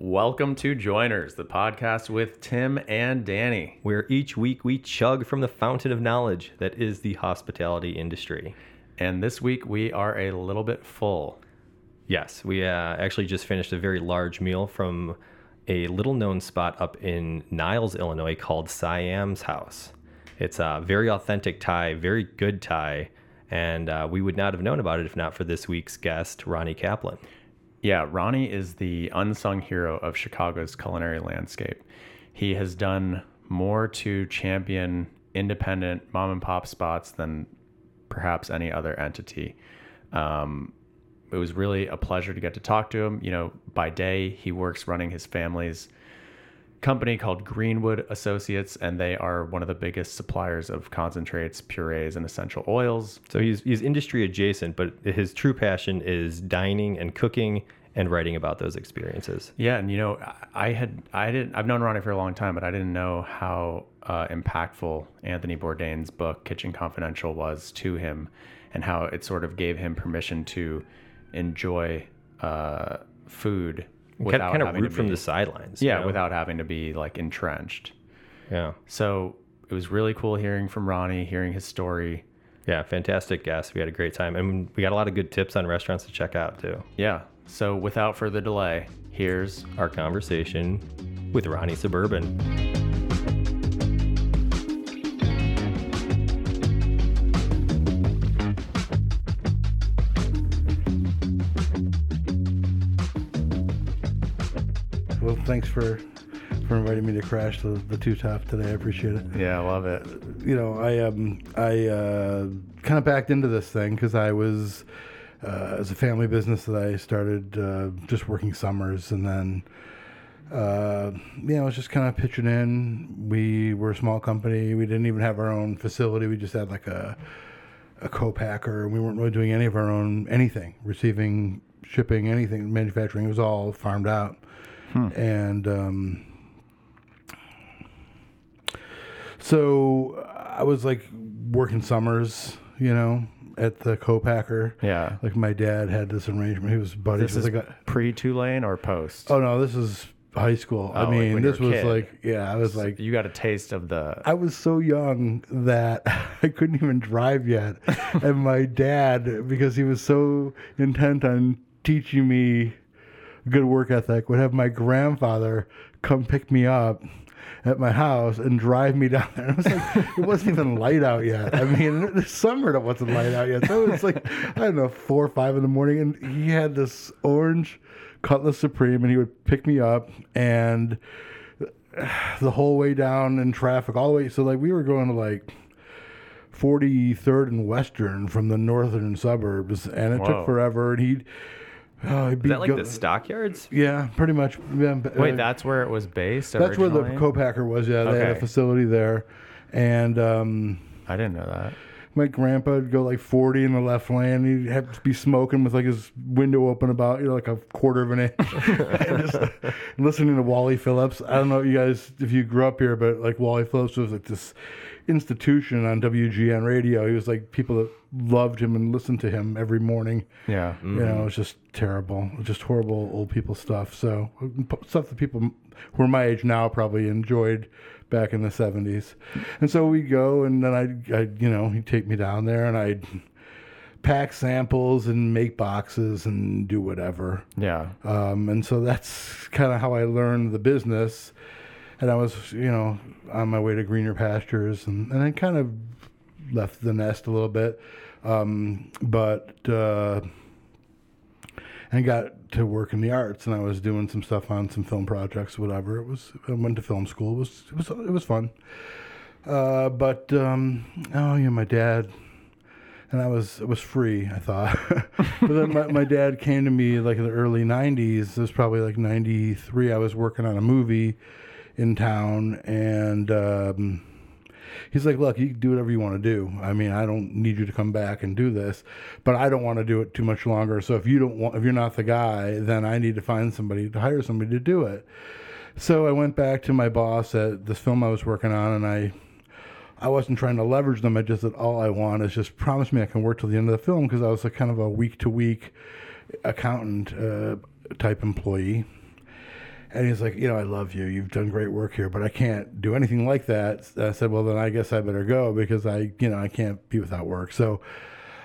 Welcome to Joiners, the podcast with Tim and Danny. where each week we chug from the fountain of knowledge that is the hospitality industry. And this week we are a little bit full. Yes, we uh, actually just finished a very large meal from a little known spot up in Niles, Illinois called Siam's House. It's a very authentic Thai, very good Thai, and uh, we would not have known about it if not for this week's guest, Ronnie Kaplan. Yeah, Ronnie is the unsung hero of Chicago's culinary landscape. He has done more to champion independent mom and pop spots than perhaps any other entity. Um, it was really a pleasure to get to talk to him. You know, by day, he works running his family's company called Greenwood Associates, and they are one of the biggest suppliers of concentrates, purees, and essential oils. So he's he's industry adjacent, but his true passion is dining and cooking and writing about those experiences. Yeah, and you know, I had I didn't I've known Ronnie for a long time, but I didn't know how uh, impactful Anthony Bourdain's book Kitchen Confidential was to him, and how it sort of gave him permission to enjoy uh, food without kind of root from the sidelines. you yeah, know? without having to be like entrenched. yeah. So it was really cool hearing from Ronnie, hearing his story. Yeah, fantastic guest. We had a great time, and we got a lot of good tips on restaurants to check out too. Yeah. So without further delay, here's Our conversation with Ronnie Suburban. Thanks for for inviting me to crash the, the two top today. I appreciate it. yeah, I love it. You know, I um I uh, kind of backed into this thing because I was uh, as a family business that I started uh, just working summers and then. Uh, you know, I was just kind of pitching in. We were a small company. We didn't even have our own facility. We just had like a a co-packer. We weren't really doing any of our own anything, receiving, shipping, anything, manufacturing. It was all farmed out. And um, so I was like working summers, you know, at the co-packer. Yeah. Like my dad had this arrangement. He was buddies This with is a guy. pre Tulane or post? Oh no, this is high school. Oh, I mean, you this was kid. like, yeah, I was like, you got a taste of the. I was so young that I couldn't even drive yet. and my dad, because he was so intent on teaching me good work ethic, would have my grandfather come pick me up at my house and drive me down there. And it was like it wasn't even light out yet. I mean, it's summer it wasn't light out yet. So it was like I don't know, four or five in the morning, and he had this orange Cutlass Supreme, and he would pick me up and the whole way down in traffic, all the way. So like we were going to like 43rd and Western from the northern suburbs, and it Whoa. took forever. And he'd, oh, he'd Is that like go- the stockyards? yeah, pretty much. Yeah, Wait, uh, that's where it was based. that's where the originally? co-packer was. Yeah, they had a facility there, and um, I didn't know that. my grandpa would go like 40 in the left lane. He'd have to be smoking with like his window open about, you know, like a quarter of an inch. just listening to Wally Phillips. I don't know you guys if you grew up here, but like Wally Phillips was like this institution on WGN radio. He was like people that loved him and listened to him every morning. Yeah. You know, it was just terrible, just horrible old people stuff. So stuff that people who are my age now probably enjoyed back in the seventies. And so we go, and then I, I, you know, he'd take me down there, and I'd pack samples and make boxes and do whatever. Yeah. Um, and so that's kind of how I learned the business. And I was, you know, on my way to greener pastures, and, and I kind of left the nest a little bit, um, but uh, and got to work in the arts, and I was doing some stuff on some film projects, whatever. It was I went to film school. It was it was it was fun. Uh, but um, oh yeah, my dad and I was was free. I thought, but then my, my dad came to me like in the early '90s. It was probably like '93. I was working on a movie in town, and um, he's like, "Look, you can do whatever you want to do. I mean, I don't need you to come back and do this, but I don't want to do it too much longer. So if you don't want, if you're not the guy, then I need to find somebody to hire somebody to do it." So I went back to my boss at this film I was working on, and I I wasn't trying to leverage them. I just said all I want is just promise me I can work till the end of the film because I was a kind of a week to week accountant uh, type employee. And he's like, you know, I love you. You've done great work here, but I can't do anything like that. I said, well, then I guess I better go because I, you know, I can't be without work. So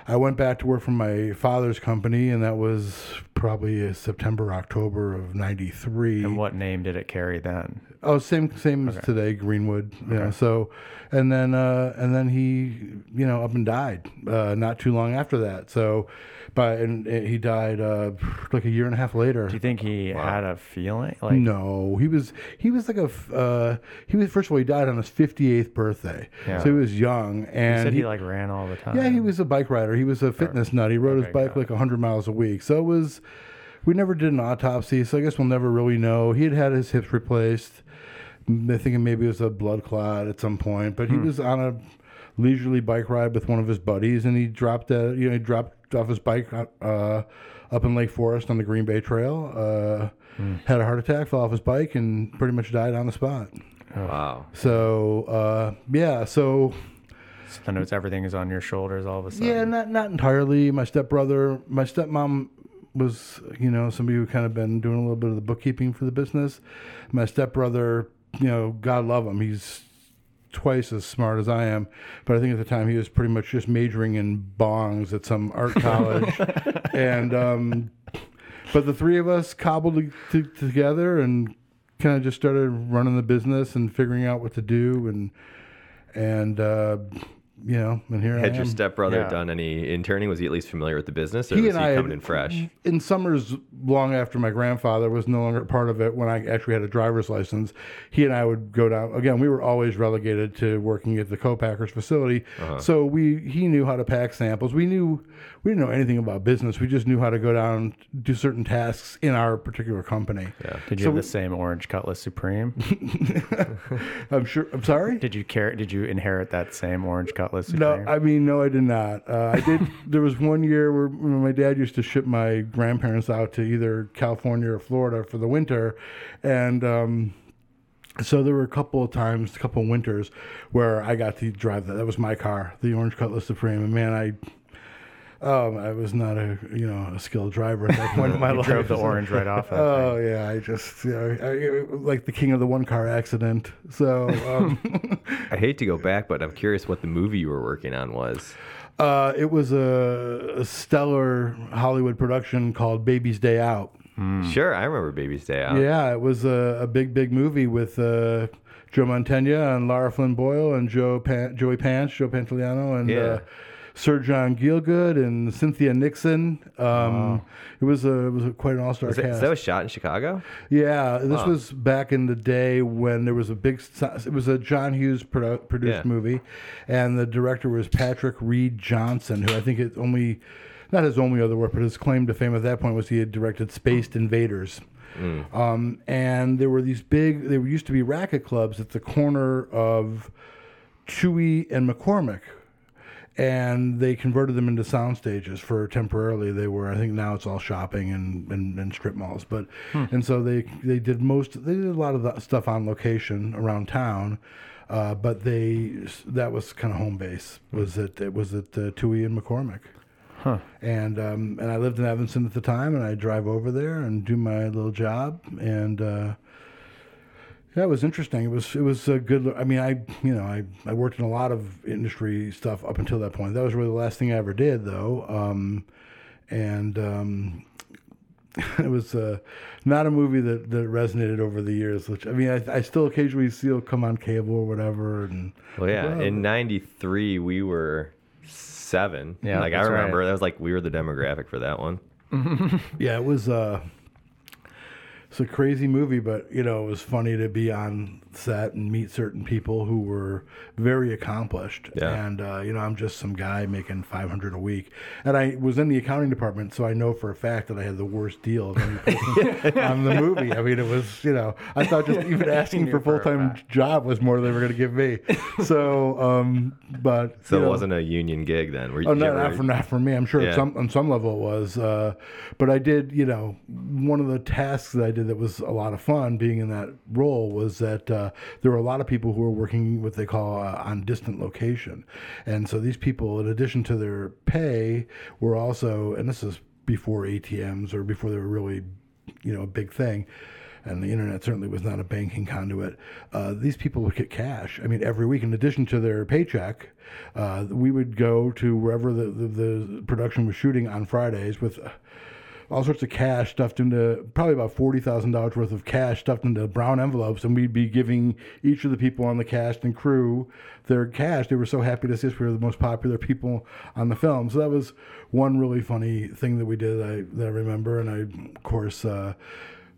I went back to work for my father's company, and that was probably September, October of '93. And what name did it carry then? Oh, same same as today, Greenwood. You know, so and then uh, and then he you know up and died uh, not too long after that. So, but and, and he died uh, like a year and a half later. Do you think he had a feeling like No, he was he was like a uh, he was first of all he died on his 58th birthday, Yeah. so he was young you and said he, like ran all the time? yeah he was a bike rider. He was a fitness nut. He rode Okay, his bike got like 100 miles a week. So it was we never did an autopsy, so I guess we'll never really know. He had had his hips replaced. I think maybe it was a blood clot at some point, but he Hmm. was on a leisurely bike ride with one of his buddies, and he dropped a, you know he dropped off his bike uh, up in Lake Forest on the Green Bay Trail. Uh, Hmm. Had a heart attack, fell off his bike, and pretty much died on the spot. Wow. So uh, yeah, so So then it was everything is on your shoulders all of a sudden. yeah, not not entirely. My stepbrother, my stepmom was, you know, somebody who kind of been doing a little bit of the bookkeeping for the business. My stepbrother, you know, God love him, he's twice as smart as I am, but I think at the time he was pretty much just majoring in bongs at some art college, and um, but the three of us cobbled to, to, together and kind of just started running the business and figuring out what to do and and uh, you know and here Had am. your stepbrother Yeah. done any interning? Was he at least familiar with the business, or He was and he I coming had- in fresh? in summers long after my grandfather was no longer part of it when i actually had a driver's license he and i would go down again we were always relegated to working at the co-packers facility uh-huh. so we he knew how to pack samples we knew we didn't know anything about business we just knew how to go down do certain tasks in our particular company Yeah. Did you So have we- the same orange cutlass supreme? i'm sure i'm sorry did you care? Did you inherit that same orange cutlass supreme? No, I mean, no, I did not. Uh, I did. there was one year where my dad used to ship my grandparents out to either California or Florida for the winter, and um, so there were a couple of times, a couple of winters, where I got to drive that. That was my car, the Orange Cutlass Supreme, and man, I. Um, I was not a you know a skilled driver at that point in my life. drove the orange right off that Oh yeah, I just you know, I, like the king of the one car accident. So um, I hate to go back, but I'm curious what the movie you were working on was. Uh, it was a, a stellar Hollywood production called Baby's Day Out. Sure, I remember Baby's Day Out. Yeah, it was a, a big, big movie with uh, Joe Mantegna and Lara Flynn Boyle and Joe Pan- Joey Pants, Joe Pantoliano, and Yeah. uh, Sir John Gielgud and Cynthia Nixon. Um, It was a it was a, quite an all star cast. that was shot in Chicago? Yeah, this was back in the day when there was a big. It was a John Hughes produ- produced Yeah. movie, and the director was Patrick Read Johnson, who I think it only, not his only other work, but his claim to fame at that point was he had directed Spaced Invaders. Um, and there were these big. There used to be racket clubs at the corner of Touhy and McCormick, and they converted them into sound stages for temporarily. They were, I think, now it's all shopping and, and, and strip malls. But and so they they did most. They did a lot of that stuff on location around town. Uh, but they that was kind of home base. Was it? It was at uh, Touhy and McCormick. Huh. And um, and I lived in Evanston at the time, and I drive over there and do my little job, and uh, yeah, it was interesting. It was it was a good. I mean, I you know I, I worked in a lot of industry stuff up until that point. That was really the last thing I ever did, though. Um, and um, it was uh, not a movie that, that resonated over the years. Which I mean, I, I still occasionally see it come on cable or whatever. And Well, yeah. Well, in '93, we were seven. Yeah, like I that's right. remember that was like we were the demographic for that one. yeah, it was. Uh, it's a crazy movie, but you know, it was funny to be on set and meet certain people who were very accomplished. Yeah. And uh, you know, I'm just some guy making 500 a week, and I was in the accounting department, so I know for a fact that I had the worst deal of any person on the movie. I mean, it was you know, I thought just even asking for full time job was more than they were going to give me. So, um, but So it know, wasn't a union gig then. Were you Oh, no, not for not for me. I'm sure Yeah. some on some level it was, uh, but I did. You know, one of the tasks that I did that was a lot of fun, being in that role, was that uh, there were a lot of people who were working what they call uh, on distant location, and so these people, in addition to their pay, were also, and this is before ATMs or before they were really, you know, a big thing. and the internet certainly was not a banking conduit. Uh, these people would get cash. I mean, every week, in addition to their paycheck, uh, we would go to wherever the, the, the production was shooting on Fridays with all sorts of cash stuffed into probably about forty thousand dollars worth of cash stuffed into brown envelopes, and we'd be giving each of the people on the cast and crew their cash. They were so happy to see us. We were the most popular people on the film, so that was one really funny thing that we did. I that I remember, and I of course. Uh,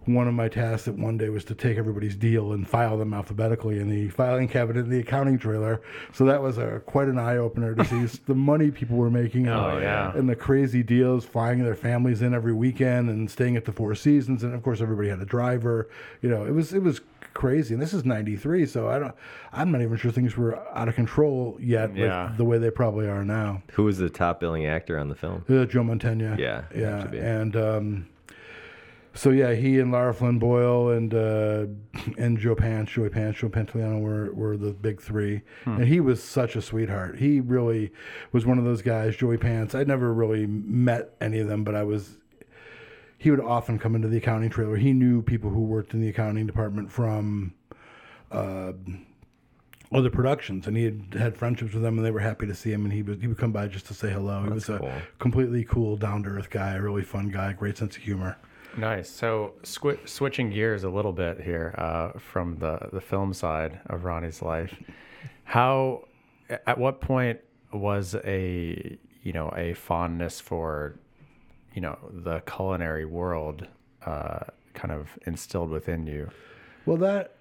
one of my tasks that one day was to take everybody's deal and file them alphabetically in the filing cabinet in the accounting trailer. So that was a quite an eye opener to see the money people were making. Oh, and, yeah. and the crazy deals, flying their families in every weekend and staying at the Four Seasons, and of course everybody had a driver. You know, it was it was crazy. And this is '93, so I don't, I'm not even sure things were out of control yet, Yeah. like the way they probably are now. Who was the top billing actor on the film? Uh, Joe Mantegna. Yeah, yeah, and um, so yeah, he and Lara Flynn Boyle and uh, and Joe Pants, Joey Pants, Joe Pantoliano were were the big three, and he was such a sweetheart. He really was one of those guys. Joey Pants, I'd never really met any of them, but I was. He would often come into the accounting trailer. He knew people who worked in the accounting department from uh, other productions, and he had had friendships with them, and they were happy to see him. And he was he would come by just to say hello. he was That's a completely cool, down to earth guy, a really fun guy, great sense of humor. Nice. So switching gears a little bit here uh, from the the film side of Ronnie's life, how at what point was a you know a fondness for you know the culinary world uh, kind of instilled within you? Well, that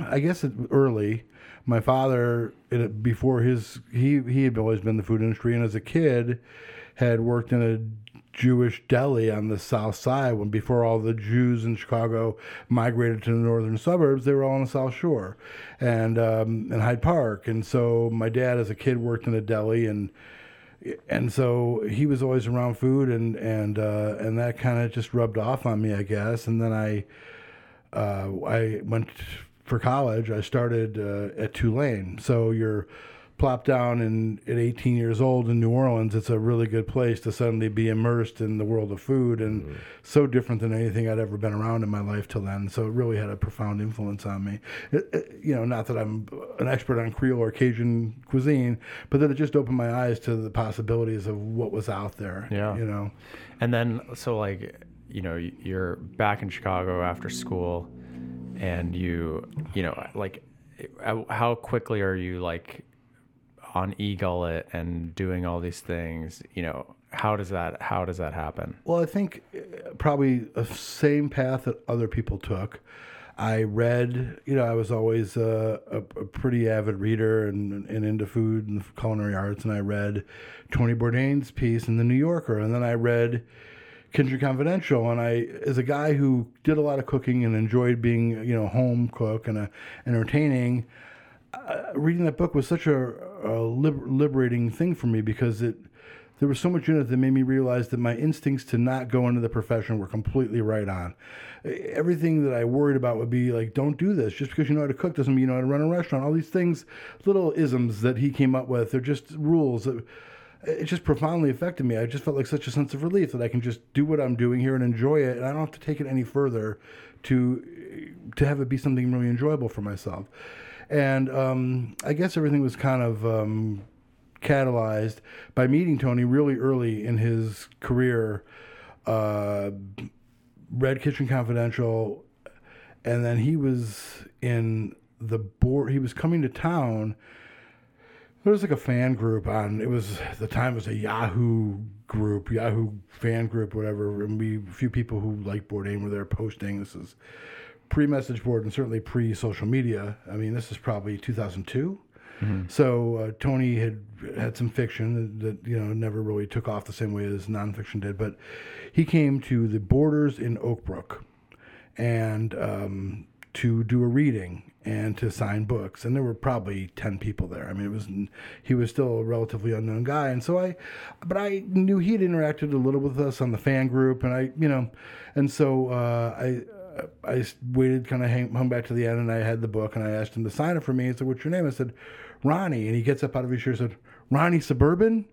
I guess early. My father, it, before his, he he had always been in the food industry, and as a kid, had worked in a Jewish deli on the south side. When before all the Jews in Chicago migrated to the northern suburbs, they were all on the South Shore, and um, in Hyde Park. And so my dad, as a kid, worked in a deli, and and so he was always around food, and and uh, and that kind of just rubbed off on me, I guess. And then I uh, I went for college. I started uh, at Tulane. So you're plopped down in, at 18 years old in New Orleans. It's a really good place to suddenly be immersed in the world of food and so different than anything I'd ever been around in my life till then. So it really had a profound influence on me. It, it- you know, not that I'm an expert on Creole or Cajun cuisine, but that it just opened my eyes to the possibilities of what was out there. Yeah. You know. And then, so like, you know, you're back in Chicago after school, and you, you know, like, how- how quickly are you like on eGullet and doing all these things? You know, how does that how does that happen? Well, I think uh, probably the same path that other people took. I read, you know, I was always a, a, a pretty avid reader and, and into food and culinary arts, and I read Tony Bourdain's piece in the New Yorker, and then I read Kitchen Confidential, and I, as a guy who did a lot of cooking and enjoyed being, you know, home cook and entertaining, uh, reading that book was such a, a liber- liberating thing for me because it there was so much in it that made me realize that my instincts to not go into the profession were completely right on. Everything that I worried about would be like, don't do this. Just because you know how to cook doesn't mean you know how to run a restaurant. All these things, little isms that he came up with, they're just rules. That, it just profoundly affected me. I just felt like such a sense of relief that I can just do what I'm doing here and enjoy it, and I don't have to take it any further to to have it be something really enjoyable for myself. And um, I guess everything was kind of um, catalyzed by meeting Tony really early in his career. Uh, read Kitchen Confidential, and then he was in the board. He was coming to town. There was like a fan group on. It was the time it was a Yahoo group, Yahoo fan group, whatever. And we a few people who liked Bourdain were there posting. This is pre-message board and certainly pre-social media. I mean, this is probably 2002. So uh, Tony had had some fiction that, that you know never really took off the same way as nonfiction did, but he came to the Borders in Oakbrook, and um, to do a reading and to sign books, and there were probably ten people there. I mean, it was he was still a relatively unknown guy, and so I, but I knew he'd interacted a little with us on the fan group, and I you know, and so uh, I waited, kind of hung back to the end, and I had the book, and I asked him to sign it for me. He said, "What's your name?" I said, "Ronnie." And he gets up out of his chair and said, "Ronnie Suburban."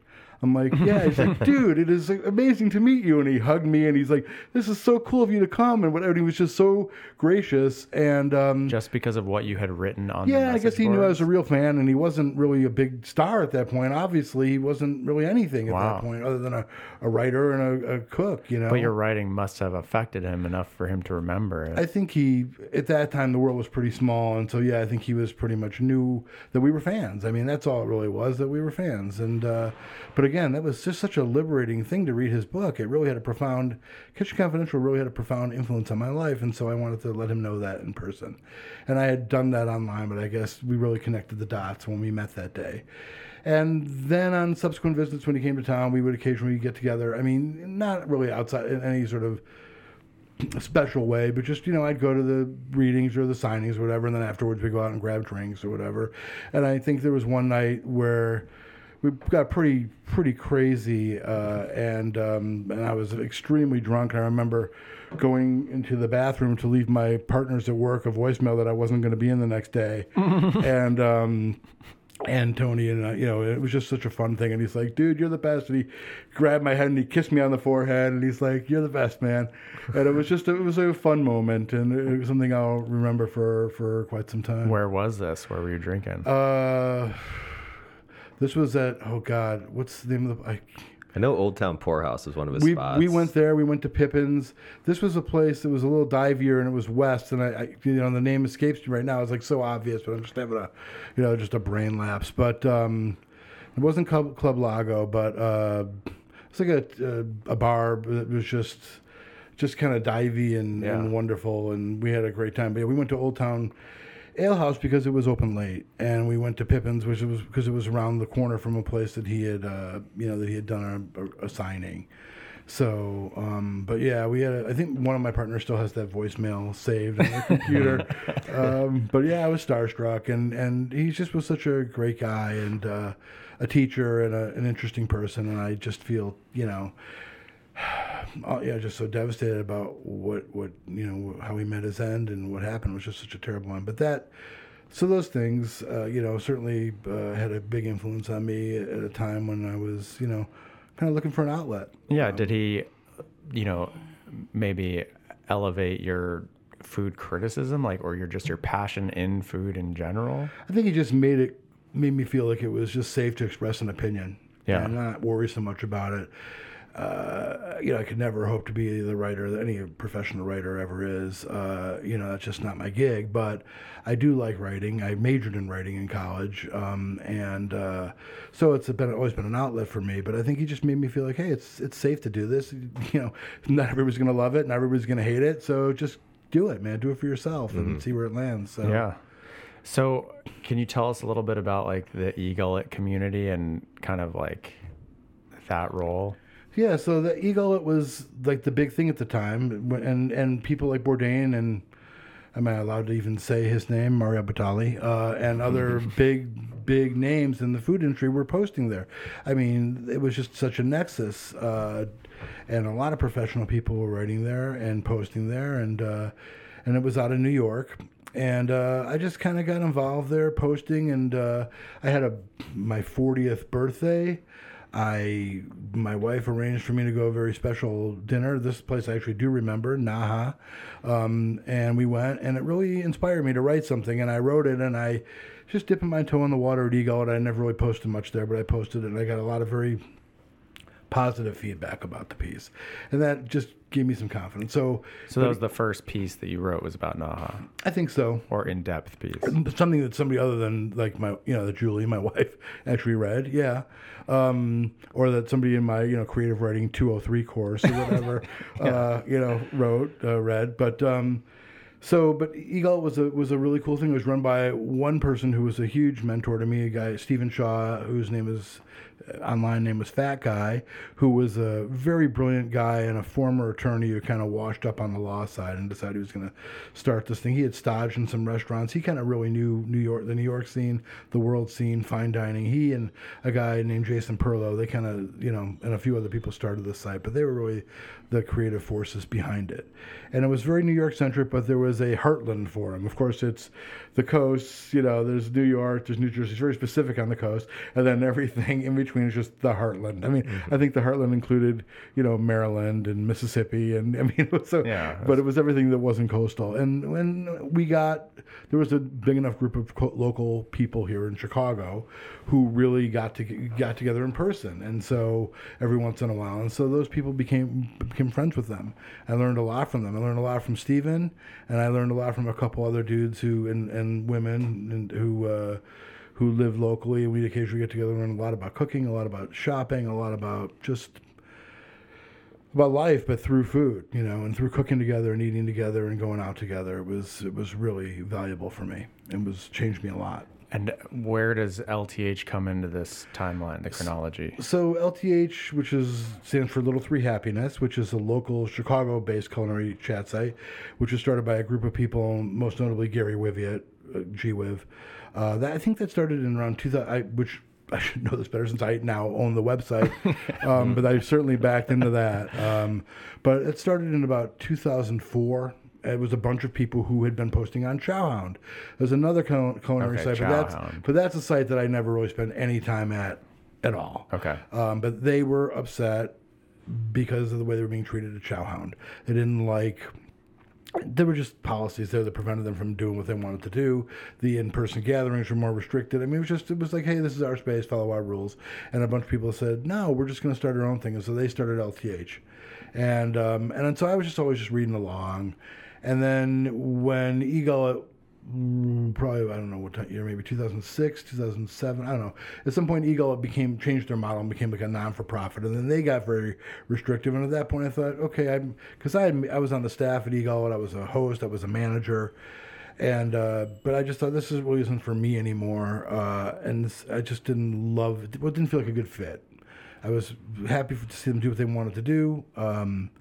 I'm like, yeah. He's like, dude, it is amazing to meet you. And he hugged me and he's like, this is so cool of you to come and whatever. And he was just so gracious. And um, Just because of what you had written on yeah, I guess he knew I was a real fan, and he wasn't really a big star at that point. Obviously, he wasn't really anything at Wow. that point, other than a, a writer and a, a cook. You know, But your writing must have affected him enough for him to remember it. I think he at that time the world was pretty small, and so yeah, I think he was pretty much knew that we were fans. I mean, that's all it really was that we were fans. And uh, but again, that was just such a liberating thing to read his book. It really had a profound Kitchen Confidential really had a profound influence on my life, and so I wanted to let him know that in person. And I had done that online, but I guess we really connected the dots when we met that day. And then on subsequent visits when he came to town, we would occasionally get together. I mean, not really outside in any sort of special way, but just you know, I'd go to the readings or the signings or whatever, and then afterwards we'd go out and grab drinks or whatever. And I think there was one night where we got pretty pretty crazy, uh, and um, and I was extremely drunk. I remember going into the bathroom to leave my partners at work a voicemail that I wasn't going to be in the next day, and. Um, and Tony and I, you know, it was just such a fun thing. And he's like, "Dude, you're the best." And he grabbed my head and he kissed me on the forehead, and he's like, "You're the best, man." And it was just, it was a fun moment, and it was something I'll remember for for quite some time. Where was this? Where were you drinking? Uh, this was at oh god, what's the name of the? I, I know Old Town Poorhouse is one of his we spots. we went there. We went to Pippin's. This was a place that was a little divier and it was west. And I, I you know, the name escapes me right now. It's like so obvious, but I'm just having a, you know, just a brain lapse. But um, it wasn't Club, Club Lago, but uh, it's like a a, a bar that was just just kind of divey and, Yeah. and wonderful, and we had a great time. But yeah, we went to Old Town Ale House because it was open late, and we went to Pippin's, which was because it was around the corner from a place that he had, uh, you know, that he had done a, a, a signing. So, um, but yeah, we had. A, I think one of my partners still has that voicemail saved on the computer. um, but yeah, I was starstruck, and and he just was such a great guy and uh, a teacher and a, an interesting person, and I just feel, you know, yeah, just so devastated about what what you know how he met his end and what happened was just such a terrible one. But that, so those things, uh, you know, certainly uh, had a big influence on me at a time when I was, you know, kind of looking for an outlet. yeah. Did he, you know, maybe elevate your food criticism, like, or your just your passion in food in general? I think he just made it made me feel like it was just safe to express an opinion. Yeah. And not worry so much about it. Uh, you know, I could never hope to be the writer that any professional writer ever is. Uh, you know, that's just not my gig. But I do like writing. I majored in writing in college, um, and uh, so it's been always been an outlet for me. But I think he just made me feel like, hey, it's it's safe to do this. You know, not everybody's gonna love it, not everybody's gonna hate it. So just do it, man. Do it for yourself and see where it lands. So. Yeah. So, can you tell us a little bit about like the e-gullet community and kind of like that role? Yeah, so the eGullet was like the big thing at the time, and and people like Bourdain and am I allowed to even say his name, Mario Batali, uh, and other big big names in the food industry were posting there. I mean, it was just such a nexus, uh, and a lot of professional people were writing there and posting there, and uh, and it was out of New York. And uh, I just kind of got involved there, posting, and uh, I had a my 40th birthday. I my wife arranged for me to go a very special dinner. This place I actually do remember, Naha, um, and we went, and it really inspired me to write something. And I wrote it, and I just dipping my toe in the water at eGullet. And I never really posted much there, but I posted it, and I got a lot of very positive feedback about the piece, and that just gave me some confidence. So, So that was the first piece that you wrote was about Naha, I think so. or in-depth piece. something that somebody other than like my you know that Julie my wife actually read yeah um, or that somebody in my you know creative writing 203 course or whatever uh, you know wrote uh, read but um, so but eGullet was a was a really cool thing it was run by one person who was a huge mentor to me a guy Steven Shaw whose name is uh, Uh, online name was Fat Guy, who was a very brilliant guy and a former attorney who kind of washed up on the law side and decided he was going to start this thing. He had stodged in some restaurants. He kind of really knew New York, the New York scene, the world scene, fine dining. He and a guy named Jason Perlow, they kind of, you know, and a few other people started the site, but they were really the creative forces behind it. And it was very New York centric, but there was a heartland for him. Of course, it's the coast. You know, there's New York, there's New Jersey. It's very specific on the coast, and then everything in between is just the heartland. I mean, Mm-hmm. I think the heartland included, you know, Maryland and Mississippi, and I mean, so Yeah, but it was everything that wasn't coastal. And when we got, there was a big enough group of co- local people here in Chicago who really got to got together in person, and so every once in a while, and so those people became became friends with them. I learned a lot from them. I learned a lot from Steven, and I learned a lot from a couple other dudes who and, and women and who. Uh, who live locally, and we'd occasionally get together and learn a lot about cooking, a lot about shopping, a lot about just about life, but through food, you know, and through cooking together and eating together and going out together. It was it was really valuable for me. It was changed me a lot. And where does LTH come into this timeline, the chronology? So LTH, which is stands for Little Three Happiness, which is a local Chicago-based culinary chat site, which was started by a group of people, most notably Gary Wiviott, uh, GWiv. Uh, that I think that started in around 2000, I, which I should know this better since I now own the website, um, but I certainly backed into that. Um, but it started in about 2004. It was a bunch of people who had been posting on Chowhound. There's another cul- culinary Okay, site, but that's, but that's a site that I never really spent any time at at all. Okay. Um, but they were upset because of the way they were being treated at Chowhound. They didn't like. There were just policies there that prevented them from doing what they wanted to do. The in-person gatherings were more restricted. I mean, it was just it was like, hey, this is our space, follow our rules. And a bunch of people said, no, we're just going to start our own thing. And so they started LTH, and um, and so I was just always just reading along. And then when eGullet probably I don't know what time, year, maybe 2006, 2007. I don't know. At some point, eGullet became changed their model and became like a non for profit, and then they got very restrictive. And at that point, I thought, okay, I'm because I I was on the staff at eGullet, and I was a host, I was a manager. And uh, but I just thought this is really isn't for me anymore, uh, and this, I just didn't love it. It didn't feel like a good fit. I was happy to see them do what they wanted to do. Um,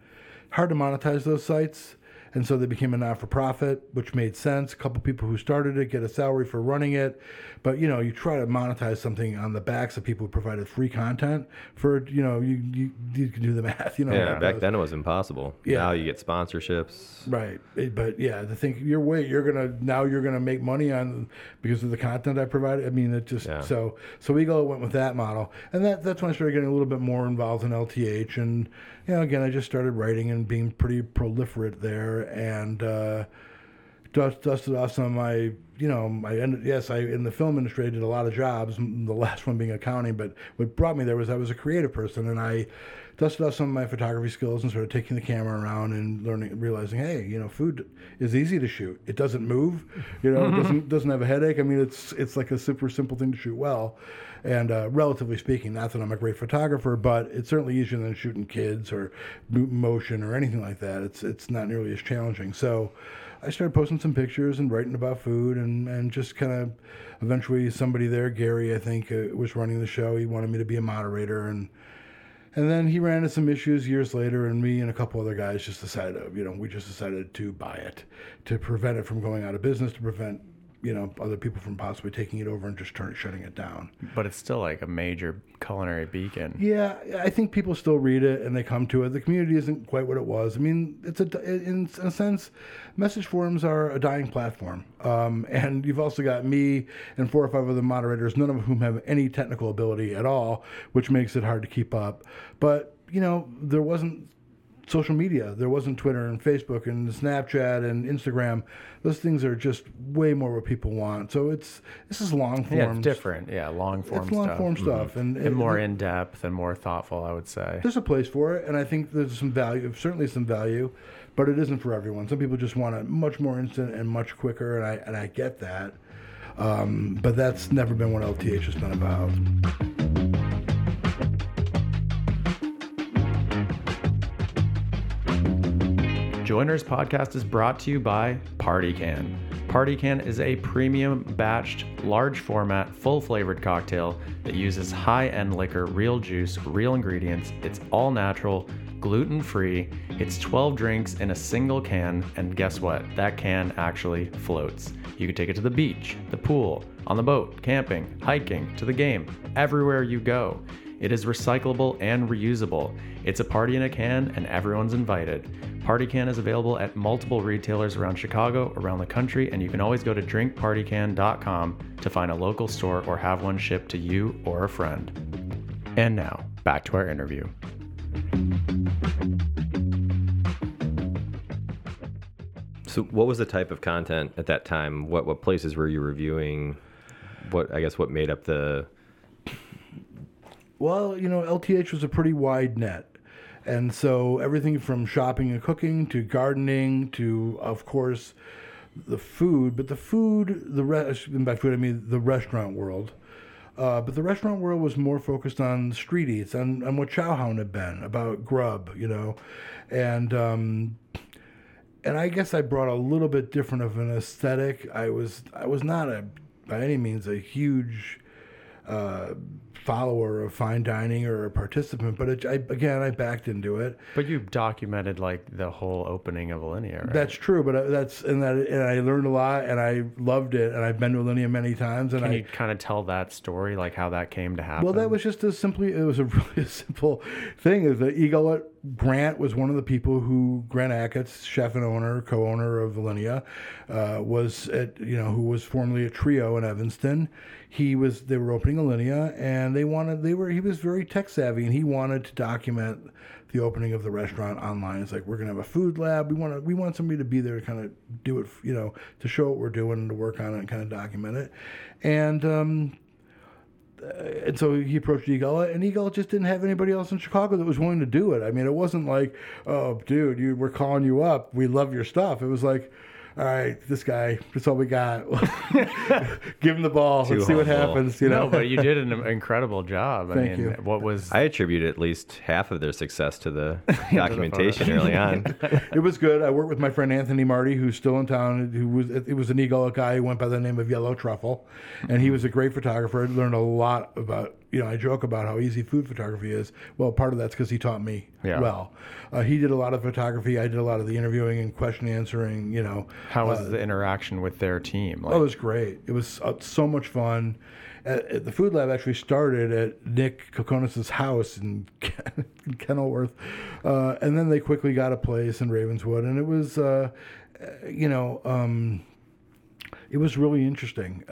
hard to monetize those sites. And so they became a not for profit, which made sense. A couple people who started it get a salary for running it. But, you know, you try to monetize something on the backs of people who provided free content for, you know, you, you, you can do the math, you know. Yeah, back then it was impossible. Yeah. Now you get sponsorships. Right, It- but yeah, the thing you're wait, you're gonna now you're gonna make money on because of the content I provided. I mean, it just Yeah. so so we go went with that model, and that that's when I started getting a little bit more involved in LTH, and you know, again, I just started writing and being pretty proliferate there, and uh, dust, dusted off some of my. You know, I ended, yes, I in the film industry I did a lot of jobs. The last one being accounting, but what brought me there was I was a creative person, and I dusted off some of my photography skills and started taking the camera around and learning, realizing, hey, you know, food is easy to shoot. It doesn't move, you know, it doesn't doesn't have a headache. I mean, it's it's like a super simple thing to shoot well, and uh, relatively speaking, not that I'm a great photographer, but it's certainly easier than shooting kids or motion or anything like that. It's it's not nearly as challenging. So. I started posting some pictures and writing about food, and, and just kind of eventually somebody there, Gary, I think, uh, was running the show. He wanted me to be a moderator, and and then he ran into some issues years later, and me and a couple other guys just decided, you know, we just decided to buy it to prevent it from going out of business, to prevent, you know, other people from possibly taking it over and just turn, shutting it down. But it's still like a major culinary beacon. Yeah, I think people still read it and they come to it. The community isn't quite what it was. I mean, it's a in a sense, message forums are a dying platform. Um, and you've also got me and four or five other moderators, none of whom have any technical ability at all, which makes it hard to keep up. But you know, there wasn't social media. There wasn't Twitter and Facebook and Snapchat and Instagram. Those things are just way more what people want. So it's this is long form. Yeah, it's different. Yeah, long form It's long stuff. form stuff, and, And more in depth and more thoughtful, I would say. there's a place for it, and I think there's some value, certainly some value, but it isn't for everyone. Some people just want it much more instant and much quicker, and I and I get that. Um, but that's never been what LTH has been about. Joiners podcast is brought to you by Party Can. Party Can is a premium batched, large format, full flavored cocktail that uses high end liquor, real juice, real ingredients. It's all natural, gluten free. It's 12 drinks in a single can, and guess what? That can actually floats. You can take it to the beach, the pool, on the boat, camping, hiking, to the game, everywhere you go. It is recyclable and reusable. It's a party in a can, and everyone's invited. Party Can is available at multiple retailers around Chicago, around the country, and you can always go to drinkpartycan.com to find a local store or have one shipped to you or a friend. And now, back to our interview. So, what was the type of content at that time? What what places were you reviewing? What I guess what made up the Well, you know, LTH was a pretty wide net. And so everything from shopping and cooking to gardening to, of course, the food. But the food, the rest, by food, I mean the restaurant world. Uh, but the restaurant world was more focused on street eats, and, on what Chowhound had been, about grub, you know. And um, and I guess I brought a little bit different of an aesthetic. I was I was not a by any means a huge uh, follower of fine dining or a participant, but it, I, again I backed into it. But you documented like the whole opening of Alinea, right? That's true, but uh, that's and that and I learned a lot and I loved it and I've been to Alinea many times and Can I you kind of tell that story, like how that came to happen? Well, that was just a simply. It was a really simple thing. Is that eGullet Grant was one of the people who Grant Achatz, chef and owner, co-owner of Alinea, uh, was at you know who was formerly a trio in Evanston. He was. They were opening Alinea, and they wanted. They were. He was very tech savvy, and he wanted to document the opening of the restaurant online. It's like we're gonna have a food lab. We want to. We want somebody to be there to kind of do it. You know, to show what we're doing to work on it and kind of document it. And um, and so he approached eGullet, and eGullet just didn't have anybody else in Chicago that was willing to do it. I mean, it wasn't like, oh, dude, you, we're calling you up. We love your stuff. It was like, all right, this guy, that's all we got. Give him the ball. Too Let's see what happens. You know, no, but you did an incredible job. I Thank mean, you. what was I attribute at least half of their success to the documentation early on. it was good. I worked with my friend Anthony Marty, who's still in town. Who was it was an eGullet guy who went by the name of Yellow Truffle, and he was a great photographer. I learned a lot about. You know, I joke about how easy food photography is. Well, part of that's because he taught me Yeah. well. Uh, he did a lot of photography. I did a lot of the interviewing and question answering. You know, how was uh, the interaction with their team? Like, Oh, it was great. It was uh, so much fun. Uh, uh, the food lab actually started at Nick Kokonas's house in, Ken- in Kenilworth, uh, and then they quickly got a place in Ravenswood, and it was, uh, uh, you know, um, it was really interesting.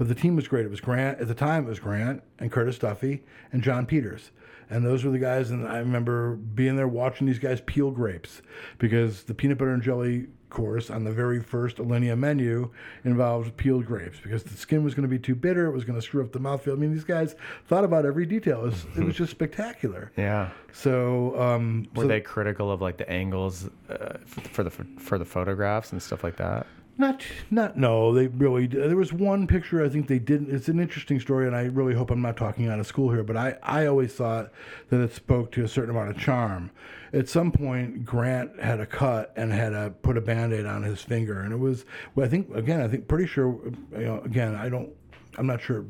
But the team was great. It was Grant at the time. It was Grant and Curtis Duffy and John Peters, and those were the guys. And I remember being there watching these guys peel grapes because the peanut butter and jelly course on the very first Alinea menu involved peeled grapes because the skin was going to be too bitter. It was going to screw up the mouthfeel. I mean, these guys thought about every detail. It was, it was just spectacular. yeah. So, um, Were so- they critical of like the angles uh, for the for the photographs and stuff like that? Not, not, no. They really. There was one picture I think they didn't. It's an interesting story, and I really hope I'm not talking out of school here. But I, I always thought that it spoke to a certain amount of charm. At some point, Grant had a cut and had to put a band-aid on his finger, and it was. Well, I think again, I think pretty sure. You know, again, I don't. I'm not sure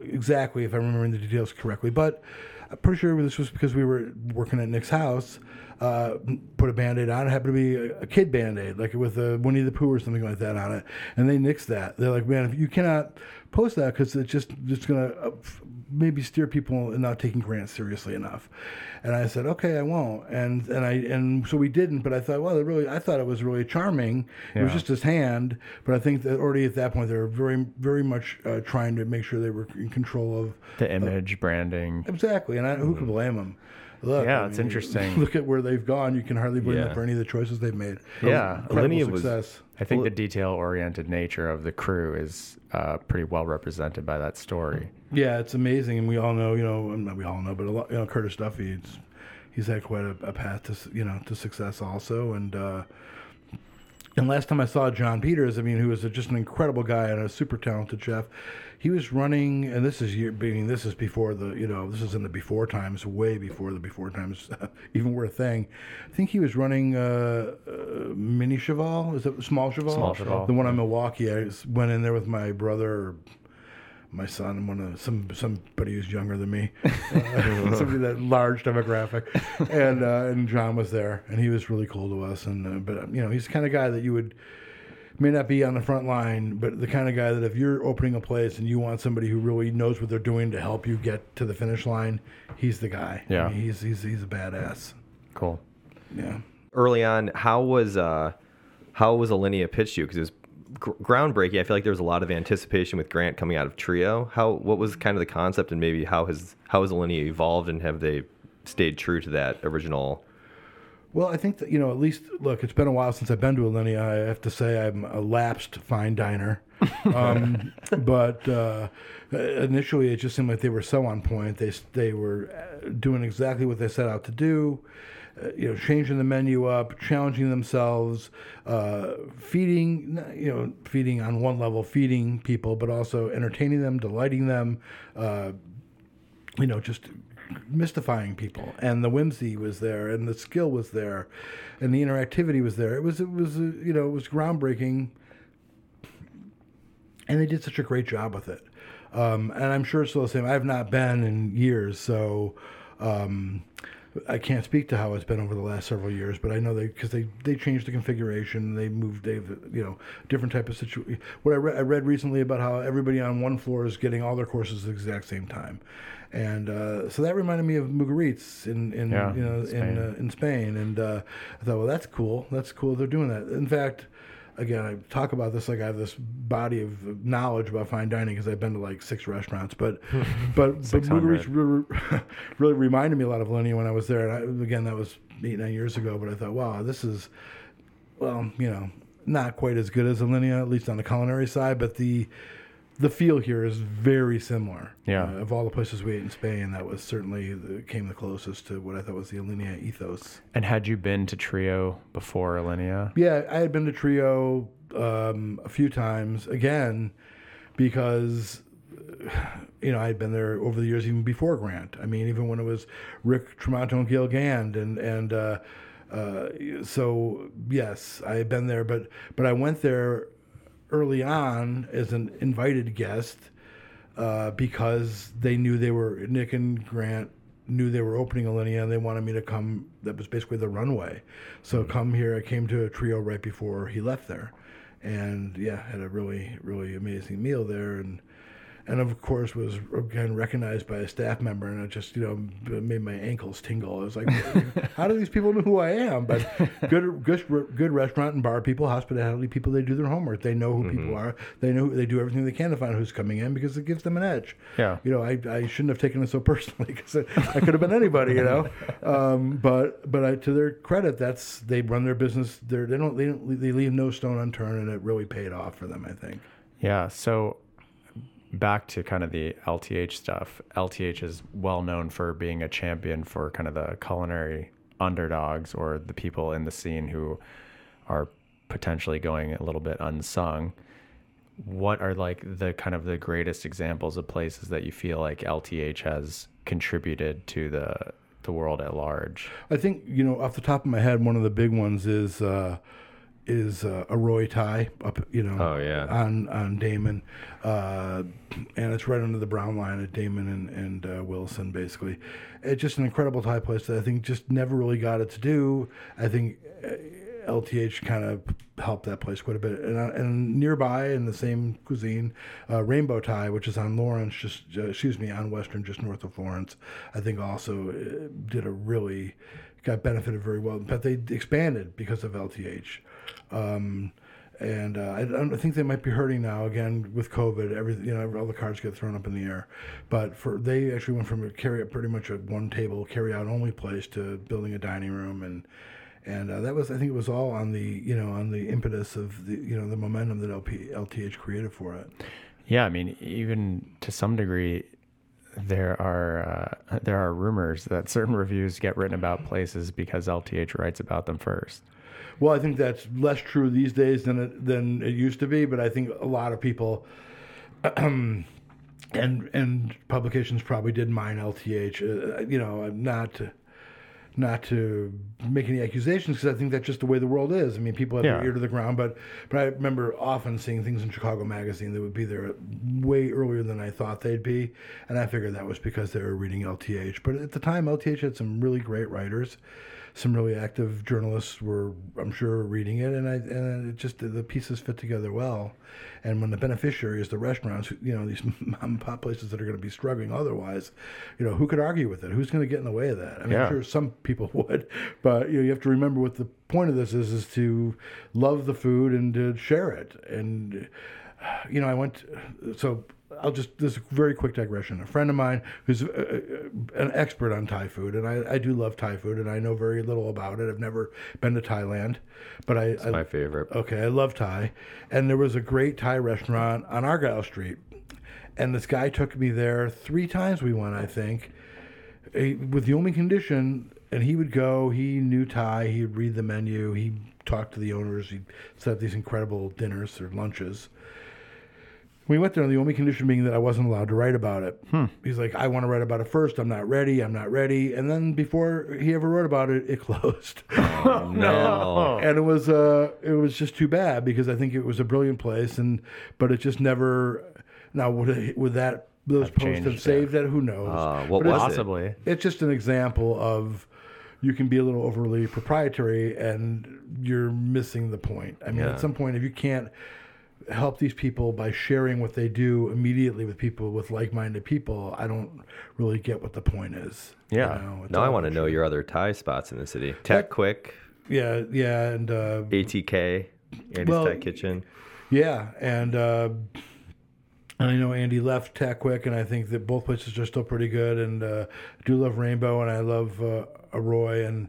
exactly if I'm remembering the details correctly, but I'm pretty sure this was because we were working at Nick's house. Uh, put a band-aid on. It happened to be a, a kid band-aid, like with a Winnie the Pooh or something like that on it. And they nixed that. They're like, man, if you cannot post that because it's just it's gonna uh, maybe steer people in not taking Grant's seriously enough. And I said, okay, I won't. And and I and so we didn't. But I thought, well, it really, I thought it was really charming. It was just his hand. But I think that already at that point they were very very much uh, trying to make sure they were in control of The image branding. Exactly, and I, who can blame them? Look, Yeah, I it's mean, interesting. Look at where they've gone. You can hardly blame them for any of the choices they've made. Yeah. Alinea was- success. I think the detail-oriented nature of the crew is uh, pretty well represented by that story. yeah, it's amazing, and we all know, you know, not we all know, but a lot, you know, Curtis Duffy, it's, he's had quite a, a path to, you know, to success also, and. uh and last time I saw John Peters, I mean, who was a, just an incredible guy and a super talented chef, he was running, and this is year, being this is before the, you know, this is in the before times, way before the before times even were a thing. I think he was running uh, uh, Mini Cheval, is it Small Cheval? Small Cheval. The one in Milwaukee. I went in there with my brother. Or, my son and one of some somebody who's younger than me, uh, somebody that large demographic, and uh, and John was there, and he was really cool to us. And uh, but you know, he's the kind of guy that you would may not be on the front line, but the kind of guy that if you're opening a place and you want somebody who really knows what they're doing to help you get to the finish line, he's the guy. Yeah. I mean, he's he's he's a badass. Cool. Yeah. Early on, how was uh, how was Alinea pitched to you? Because it was gr- groundbreaking. I feel like there was a lot of anticipation with Grant coming out of Trio. How what was kind of the concept, and maybe how has how has Alinea evolved, and have they stayed true to that original? Well, I think that you know at least look. It's been a while since I've been to Alinea. I have to say I'm a lapsed fine diner, um, but uh, initially it just seemed like they were so on point. They they were uh, doing exactly what they set out to do. Uh, you know, changing the menu up, challenging themselves, uh, feeding, you know, feeding on one level, feeding people, but also entertaining them, delighting them, uh, you know, just mystifying people. And the whimsy was there, and the skill was there, and the interactivity was there. It was, it was, uh, you know, it was groundbreaking, and they did such a great job with it. Um, and I'm sure it's still the same. I've not been in years, so. Um, I can't speak to how it's been over the last several years, but I know they because they they changed the configuration. They moved. They've you know different type of situation. What I, re- I read recently about how everybody on one floor is getting all their courses at the exact same time, and uh, so that reminded me of Mugaritz in in Yeah, you know Spain. in uh, in Spain, and uh, I thought, well, that's cool. That's cool. They're doing that. In fact. Again, I talk about this like I have this body of knowledge about fine dining because I've been to like six restaurants. But, but, but 600. Mugaritz really, really reminded me a lot of Alinea when I was there. And I, again, that was eight, nine years ago. But I thought, wow, this is, well, you know, not quite as good as Alinea, at least on the culinary side. But the the feel here is very similar. Yeah. Uh, of all the places we ate in Spain, that was certainly the, came the closest to what I thought was the Alinea ethos. And had you been to Trio before Alinea? Yeah, I had been to Trio um, a few times again because you know I had been there over the years, even before Grant. I mean, even when it was Rick Tramonto and Gale Gand, and and uh, uh, so yes, I had been there, but but I went there early on as an invited guest uh, because they knew they were Nick and Grant knew they were opening Alinea and they wanted me to come. That was basically the runway. So come here. I came to a trio right before he left there, and yeah, had a really really amazing meal there and. And of course, was again recognized by a staff member, and it just you know made my ankles tingle. I was like, "How do these people know who I am?" But good, good, good restaurant and bar people, hospitality people, they do their homework. They know who people are. They know they do everything they can to find who's coming in because it gives them an edge Yeah. you know, I, I shouldn't have taken it so personally because I could have been anybody, you know. Um, but but I, to their credit, that's they run their business. They're, they don't they don't they leave no stone unturned, and it really paid off for them. I think. Yeah. So back to kind of the LTH stuff. LTH is well known for being a champion for kind of the culinary underdogs or the people in the scene who are potentially going a little bit unsung. What are like the kind of the greatest examples of places that you feel like LTH has contributed to the the world at large? I think you know off the top of my head, one of the big ones is uh, is uh, Arroy Thai up, you know, Oh, yeah. on on Damen, uh, and it's right under the brown line at Damen and and uh, Wilson. Basically, it's just an incredible Thai place that I think just never really got it to do. I think. Uh, LTH kind of helped that place quite a bit, and, uh, and nearby in the same cuisine, uh, Rainbow Thai, which is on Lawrence, just uh, excuse me, on Western, just north of Lawrence, I think also uh, did a really got benefited very well. But they expanded because of LTH, um, and uh, I, I think they might be hurting now again with COVID. Everything you know, all the cards get thrown up in the air. But for they actually went from a carry pretty much a one table carry out only place to building a dining room and and uh, that was I think it was all on the you know on the impetus of the you know the momentum that LP, LTH created for it. Yeah, I mean, even to some degree, there are uh, there are rumors that certain reviews get written about places because LTH writes about them first. Well, I think that's less true these days than it than it used to be, but I think a lot of people and and publications probably did mine LTH. Uh, you know, I'm not not to make any accusations because I think that's just the way the world is. I mean, people have Yeah. their ear to the ground, but but I remember often seeing things in Chicago Magazine that would be there way earlier than I thought they'd be, and I figured that was because they were reading LTH. But at the time, LTH had some really great writers. Some really active journalists were, I'm sure, reading it, and I and it just the pieces fit together well. And when the beneficiary is the restaurants, you know, these mom and pop places that are going to be struggling otherwise, you know, who could argue with it? Who's going to get in the way of that? I mean, Yeah. I'm sure some people would, but you know, you have to remember what the point of this is: is to love the food and to share it. And you know, I went so. I'll just this is a very quick digression. A friend of mine who's uh, uh, an expert on Thai food, and I, I do love Thai food, and I know very little about it. I've never been to Thailand, but I, I My favorite. Okay, I love Thai. And there was a great Thai restaurant on Argyle Street. And this guy took me there three times we went, I think, eh, with the only condition, and he would go, he knew Thai, he'd read the menu, he talked to the owners, he'd set up these incredible dinners or lunches. We went there, and the only condition being that I wasn't allowed to write about it. He's like, I want to write about it first. I'm not ready. I'm not ready. And then before he ever wrote about it, it closed. no. and it was uh it was just too bad because I think it was a brilliant place and but it just never now would it, would that those Have posts have changed, saved it who knows Uh, what But it's- was it? Possibly. it's just an example of you can be a little overly proprietary and you're missing the point I mean Yeah. at some point if you can't help these people by sharing what they do immediately with people with like-minded people I don't really get what the point is you Yeah. know? It's Now I want to know your other Thai spots in the city. TAC Quick, yeah yeah and uh ATK, Andy's Well, Thai Kitchen. Yeah, and uh, I know Andy left TAC Quick, and I think that both places are still pretty good. And uh, I do love Rainbow, and I love uh, Arroy, and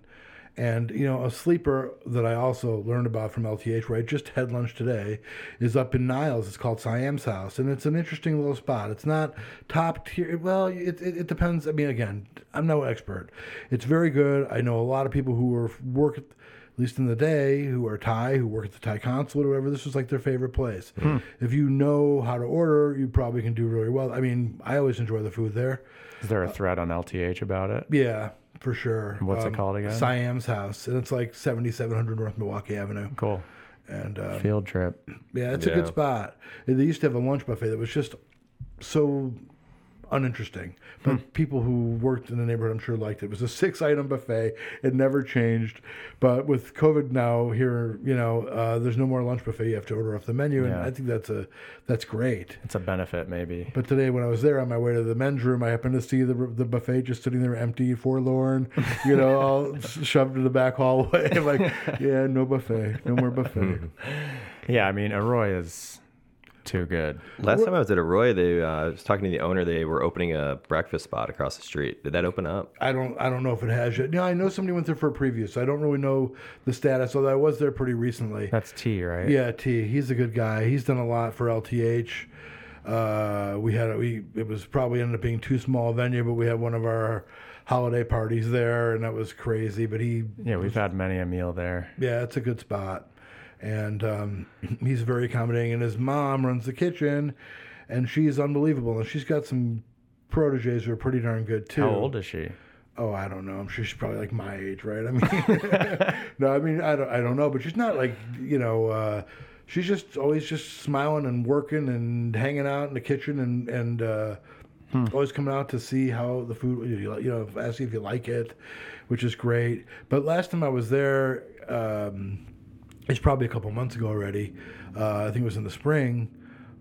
and you know a sleeper that I also learned about from LTH, where I just had lunch today, is up in Niles. It's called Siam's House, and it's an interesting little spot. It's not top tier. Well, it, it, it depends. I mean, again, I'm no expert. It's very good. I know a lot of people who are work at least in the day, who are Thai, who work at the Thai consulate or whatever, this was like their favorite place. Hmm. If you know how to order, you probably can do really well. I mean, I always enjoy the food there. Is there a uh, thread on LTH about it? Yeah, for sure. What's it called again? Siam's House, and it's like 7700 North Milwaukee Avenue. Cool. And uh, Field trip. yeah, it's a good spot. They used to have a lunch buffet that was just so uninteresting. But people who worked in the neighborhood, I'm sure, liked it. It was a six item buffet. It never changed. But with COVID now here, you know, uh, there's no more lunch buffet. You have to order off the menu, and I think that's a that's great. It's a benefit, maybe. But today, when I was there on my way to the men's room, I happened to see the the buffet just sitting there empty, forlorn, you know, all shoved to the back hallway. Like, yeah, no buffet, no more buffet. Yeah, I mean, Arroy is too good. Last time I was at Arroy, they uh, I was talking to the owner. They were opening a breakfast spot across the street. Did that open up? I don't I don't know if it has yet. No, I know somebody went there for a preview, so I don't really know the status. Although I was there pretty recently. That's T, right? Yeah, T. He's a good guy. He's done a lot for LTH. Uh, we had we it was probably ended up being too small a venue, but we had one of our holiday parties there, and that was crazy. But he Yeah, we've had many a meal there. yeah, it's a good spot, and um, he's very accommodating. And his mom runs the kitchen, and she's unbelievable. And she's got some proteges who are pretty darn good too. How old is she? Oh, I don't know. I'm sure she's probably like my age, right? I mean, no, I mean, I don't, I don't know, but she's not like, you know, uh, she's just always just smiling and working and hanging out in the kitchen and, and, uh, always coming out to see how the food, you know, you know, asking if you like it, which is great. But last time I was there, um, it's probably a couple months ago already. Uh, I think it was in the spring.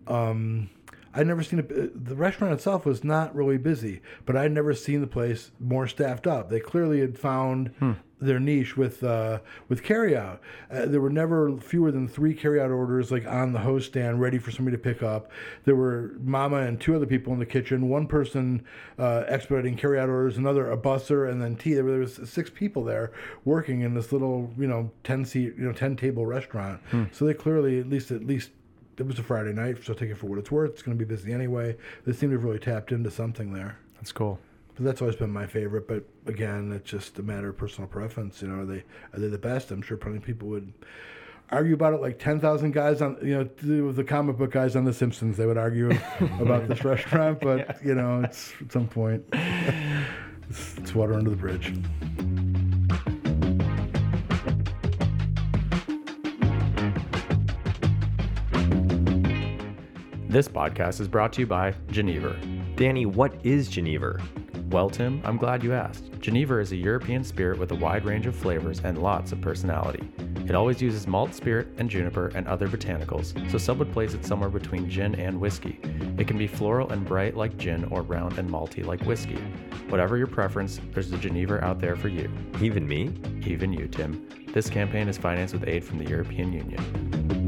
Um, I'd never seen it. The restaurant itself was not really busy, but I'd never seen the place more staffed up. They clearly had found their niche with uh, with carryout. Uh, there were never fewer than three carryout orders like on the host stand, ready for somebody to pick up. There were Mama and two other people in the kitchen. One person uh, expediting carryout orders, another a busser, and then T. There, were, there was six people there working in this little, you know, ten seat, you know, ten table restaurant. So they clearly, at least at least it was a Friday night, so take it for what it's worth. It's going to be busy anyway. They seem to have really tapped into something there. That's cool. But that's always been my favorite. But again, it's just a matter of personal preference. You know, are they are they the best? I'm sure plenty of people would argue about it. Like ten thousand guys on you know the, the comic book guys on The Simpsons, they would argue about this restaurant. But you know, it's at some point it's, it's water under the bridge. This podcast is brought to you by Genever. Danny, what is Genever? Well, Tim, I'm glad you asked. Genever is a European spirit with a wide range of flavors and lots of personality. It always uses malt spirit and juniper and other botanicals, so some would place it somewhere between gin and whiskey. It can be floral and bright like gin or round and malty like whiskey. Whatever your preference, there's a Genever out there for you. Even me? Even you, Tim. This campaign is financed with aid from the European Union.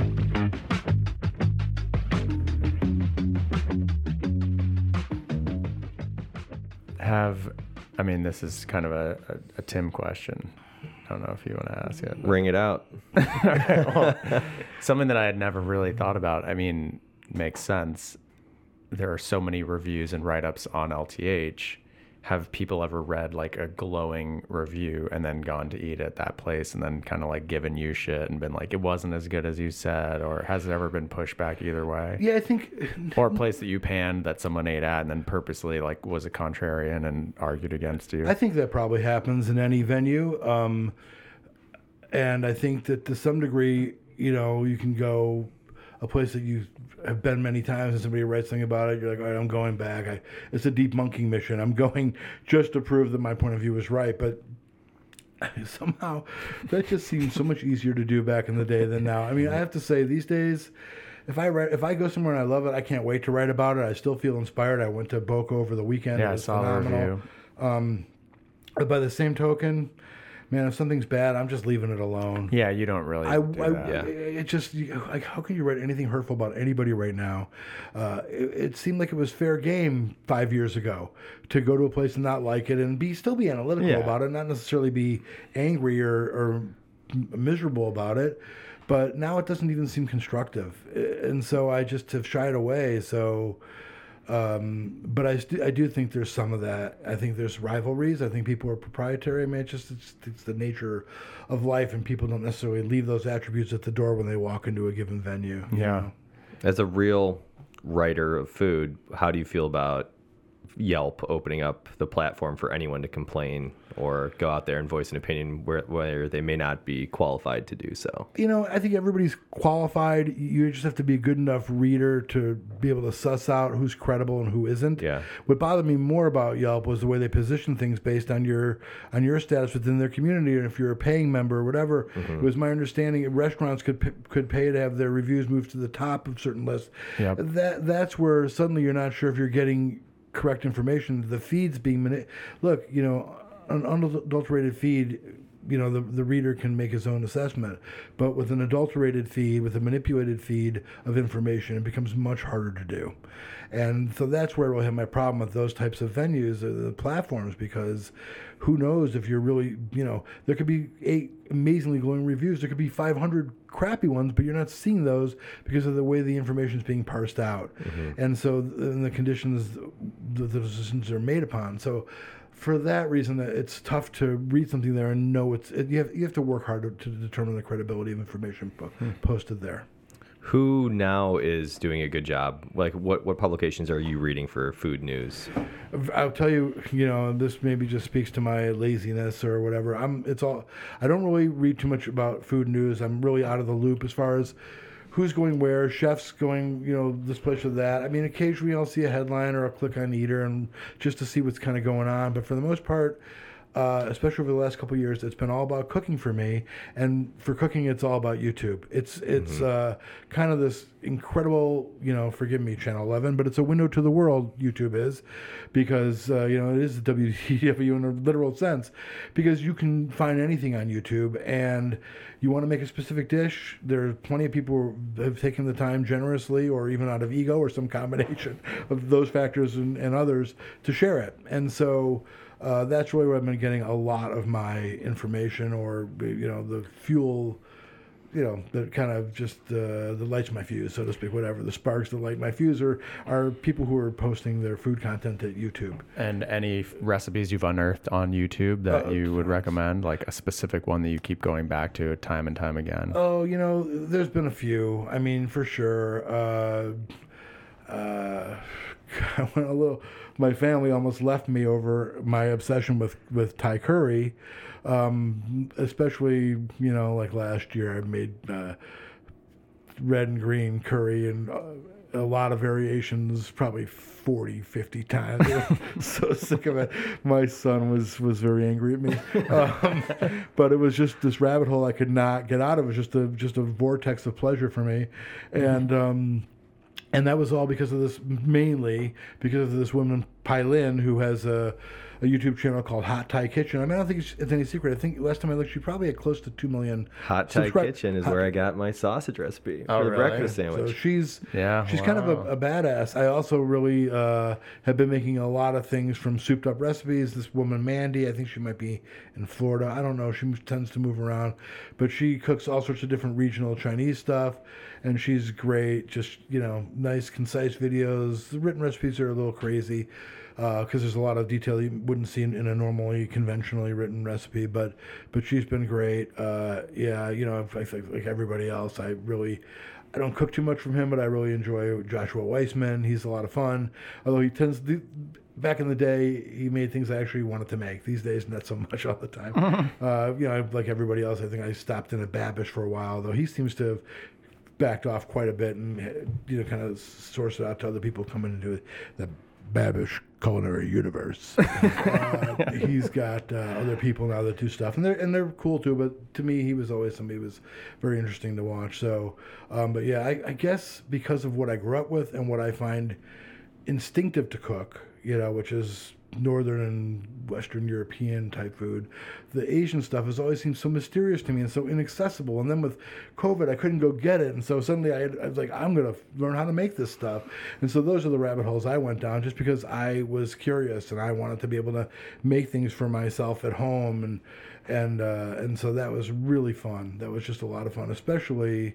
Have, I mean, this is kind of a, a, a Tim question. I don't know if you want to ask it. Ring it out. well, something that I had never really thought about. I mean, makes sense. There are so many reviews and write ups on LTH. Have people ever read like a glowing review and then gone to eat at that place and then kind of like given you shit and been like, it wasn't as good as you said? Or has it ever been pushed back either way? Yeah, I think Or a place that you panned that someone ate at and then purposely like was a contrarian and argued against you? I think that probably happens in any venue. Um, and I think that to some degree, you know, you can go a place that you have been many times and somebody writes something about it. You're like, all right, I'm going back. I, it's a deep monking mission. I'm going just to prove that my point of view is right. But somehow that just seems so much easier to do back in the day than now. I mean, I have to say these days, if I write, if I go somewhere and I love it, I can't wait to write about it. I still feel inspired. I went to Boka over the weekend. yeah, It I was saw the phenomenal. review. Um, but by the same token, man, if something's bad, I'm just leaving it alone. Yeah, you don't really. I, do I that. Yeah. it just like how can you write anything hurtful about anybody right now? Uh, it, it seemed like it was fair game five years ago to go to a place and not like it and be still be analytical Yeah. about it, not necessarily be angry or, or miserable about it. But now it doesn't even seem constructive, and so I just have shied away. So. Um, but I, st- I do think there's some of that. I think there's rivalries. I think people are proprietary. I mean, it's just it's, it's the nature of life, and people don't necessarily leave those attributes at the door when they walk into a given venue. Yeah. know? As a real writer of food, how do you feel about Yelp opening up the platform for anyone to complain or go out there and voice an opinion where, where they may not be qualified to do so? You know, I think everybody's qualified. You just have to be a good enough reader to be able to suss out who's credible and who isn't. Yeah. What bothered me more about Yelp was the way they position things based on your on your status within their community, and if you're a paying member or whatever. Mm-hmm. It was my understanding that restaurants could could pay to have their reviews moved to the top of certain lists. Yep. That that's where suddenly you're not sure if you're getting correct information. The feed's being mani- look, you know, an unadulterated feed. You know, the, the reader can make his own assessment. But with an adulterated feed, with a manipulated feed of information, it becomes much harder to do. And so that's where I really have my problem with those types of venues, uh, the platforms, because who knows if you're really, you know, there could be eight amazingly glowing reviews, there could be 500 crappy ones, but you're not seeing those because of the way the information is being parsed out. And so, and the conditions that the decisions are made upon. So, for that reason, uh, it's tough to read something there and know it's. It, you have you have to work hard to, to determine the credibility of information po- posted there. Who now is doing a good job? Like, what, what publications are you reading for food news? I'll tell you, you know, this maybe just speaks to my laziness or whatever. I'm. It's all. I don't really read too much about food news. I'm really out of the loop as far as who's going where, chefs going, you know, this place or that. I mean, occasionally I'll see a headline or I'll click on Eater and just to see what's kind of going on. But for the most part. Uh, especially over the last couple of years, it's been all about cooking for me, and for cooking, it's all about YouTube. It's it's uh, kind of this incredible, you know, forgive me, Channel Eleven, but it's a window to the world. YouTube is, because uh, you know it is the WTW in a literal sense, because you can find anything on YouTube, and you want to make a specific dish. There are plenty of people who have taken the time generously, or even out of ego, or some combination of those factors and, and others, to share it, and so uh, that's really where I've been getting a lot of my information, or you know, the fuel, you know, that kind of just uh, that lights my fuse, so to speak. Whatever the sparks that light my fuse are are people who are posting their food content at YouTube. And any f- recipes you've unearthed on YouTube that Uh, you would recommend, like a specific one that you keep going back to time and time again? Oh, you know, there's been a few. I mean, for sure. Uh, uh, I went a little. My family almost left me over my obsession with with Thai curry, um, especially you know like last year I made uh, red and green curry and uh, a lot of variations, probably 40, 50 times. so sick of it. My son was was very angry at me. Um, but it was just this rabbit hole I could not get out of. It was just a just a vortex of pleasure for me, and. Um, and that was all because of this, mainly because of this woman, Pailin, who has a, a YouTube channel called Hot Thai Kitchen. I mean, I don't think it's, it's any secret. I think last time I looked, she probably had close to two million. Hot Thai subscri- Kitchen is Hot- where I got my sausage recipe Oh, for the really? breakfast So sandwich. she's Yeah, she's kind of a, a badass. I also really uh, have been making a lot of things from souped up recipes. This woman Mandy, I think she might be in Florida. I don't know. She tends to move around, but she cooks all sorts of different regional Chinese stuff, and she's great. Just you know, nice, concise videos. The written recipes are a little crazy because there's a lot of detail you wouldn't see in, in a normally conventionally written recipe. But but she's been great. Uh, yeah, you know, I like everybody else, I really. I don't cook too much from him, but I really enjoy Joshua Weissman. He's a lot of fun. Although he tends to, back in the day, he made things I actually wanted to make. These days, not so much all the time. uh, you know, like everybody else, I think I stopped in at Babish for a while, though he seems to have backed off quite a bit and you know kind of source it out to other people coming into the Babish culinary universe. uh, he's got uh, other people now that do stuff, and they're and they're cool too. But to me, he was always somebody who was very interesting to watch. So, um, but yeah, I, I guess because of what I grew up with and what I find instinctive to cook, you know, which is northern and western european type food the asian stuff has always seemed so mysterious to me and so inaccessible. And then with covid i couldn't go get it. And so suddenly i, I was like i'm going to learn how to make this stuff. And so those are the rabbit holes i went down just because i was curious and i wanted to be able to make things for myself at home. And and uh, and so that was really fun. That was just a lot of fun especially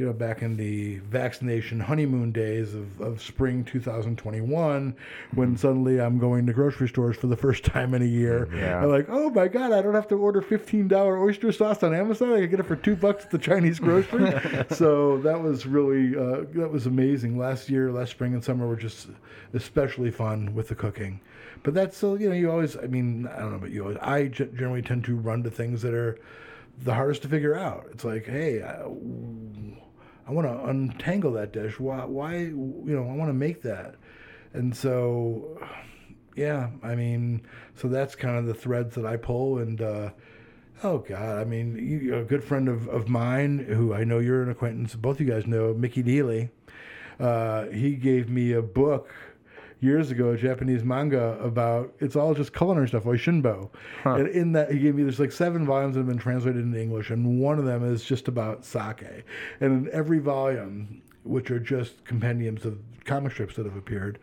you know, back in the vaccination honeymoon days of, of spring 2021, when suddenly I'm going to grocery stores for the first time in a year. Yeah. I'm like, oh my God, I don't have to order $15 oyster sauce on Amazon. I can get it for two bucks at the Chinese grocery. so that was really, uh, that was amazing. Last year, last spring and summer were just especially fun with the cooking. But that's still, you know, you always, I mean, I don't know about you, always, I generally tend to run to things that are the hardest to figure out. It's like, hey, I, I want to untangle that dish. Why, why, you know, I want to make that. And so, yeah, I mean, so that's kind of the threads that I pull. And, uh, oh God, I mean, you, a good friend of, of mine who I know you're an acquaintance, both you guys know, Mickey Neely, uh, he gave me a book years ago, a Japanese manga about it's all just culinary stuff, Oishinbo. And in that, he gave me there's like seven volumes that have been translated into English, and one of them is just about sake. And in every volume, which are just compendiums of comic strips that have appeared,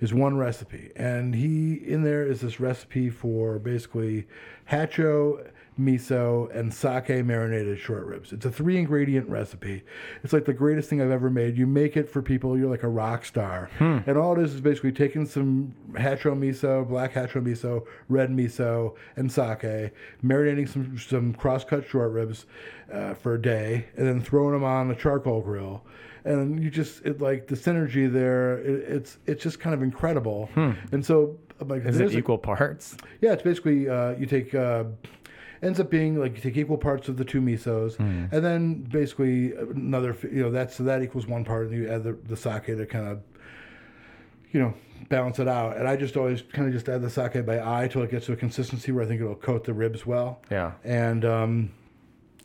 is one recipe. And he in there is this recipe for basically hacho miso, and sake marinated short ribs. It's a three ingredient recipe. It's like the greatest thing I've ever made. You make it for people, you're like a rock star. And all it is is basically taking some hacho miso, black hacho miso, red miso, and sake, marinating some, some cross cut short ribs uh, for a day, and then throwing them on a charcoal grill. And you just, it like the synergy there, it, it's it's just kind of incredible. And so, I'm like, Is it a- equal parts? yeah, it's basically uh, you take uh, ends up being like you take equal parts of the two misos, and then basically another you know that's so that equals one part, and you add the, the sake to kind of you know balance it out. And I just always kind of just add the sake by eye till it gets to a consistency where I think it'll coat the ribs well. Yeah. And um,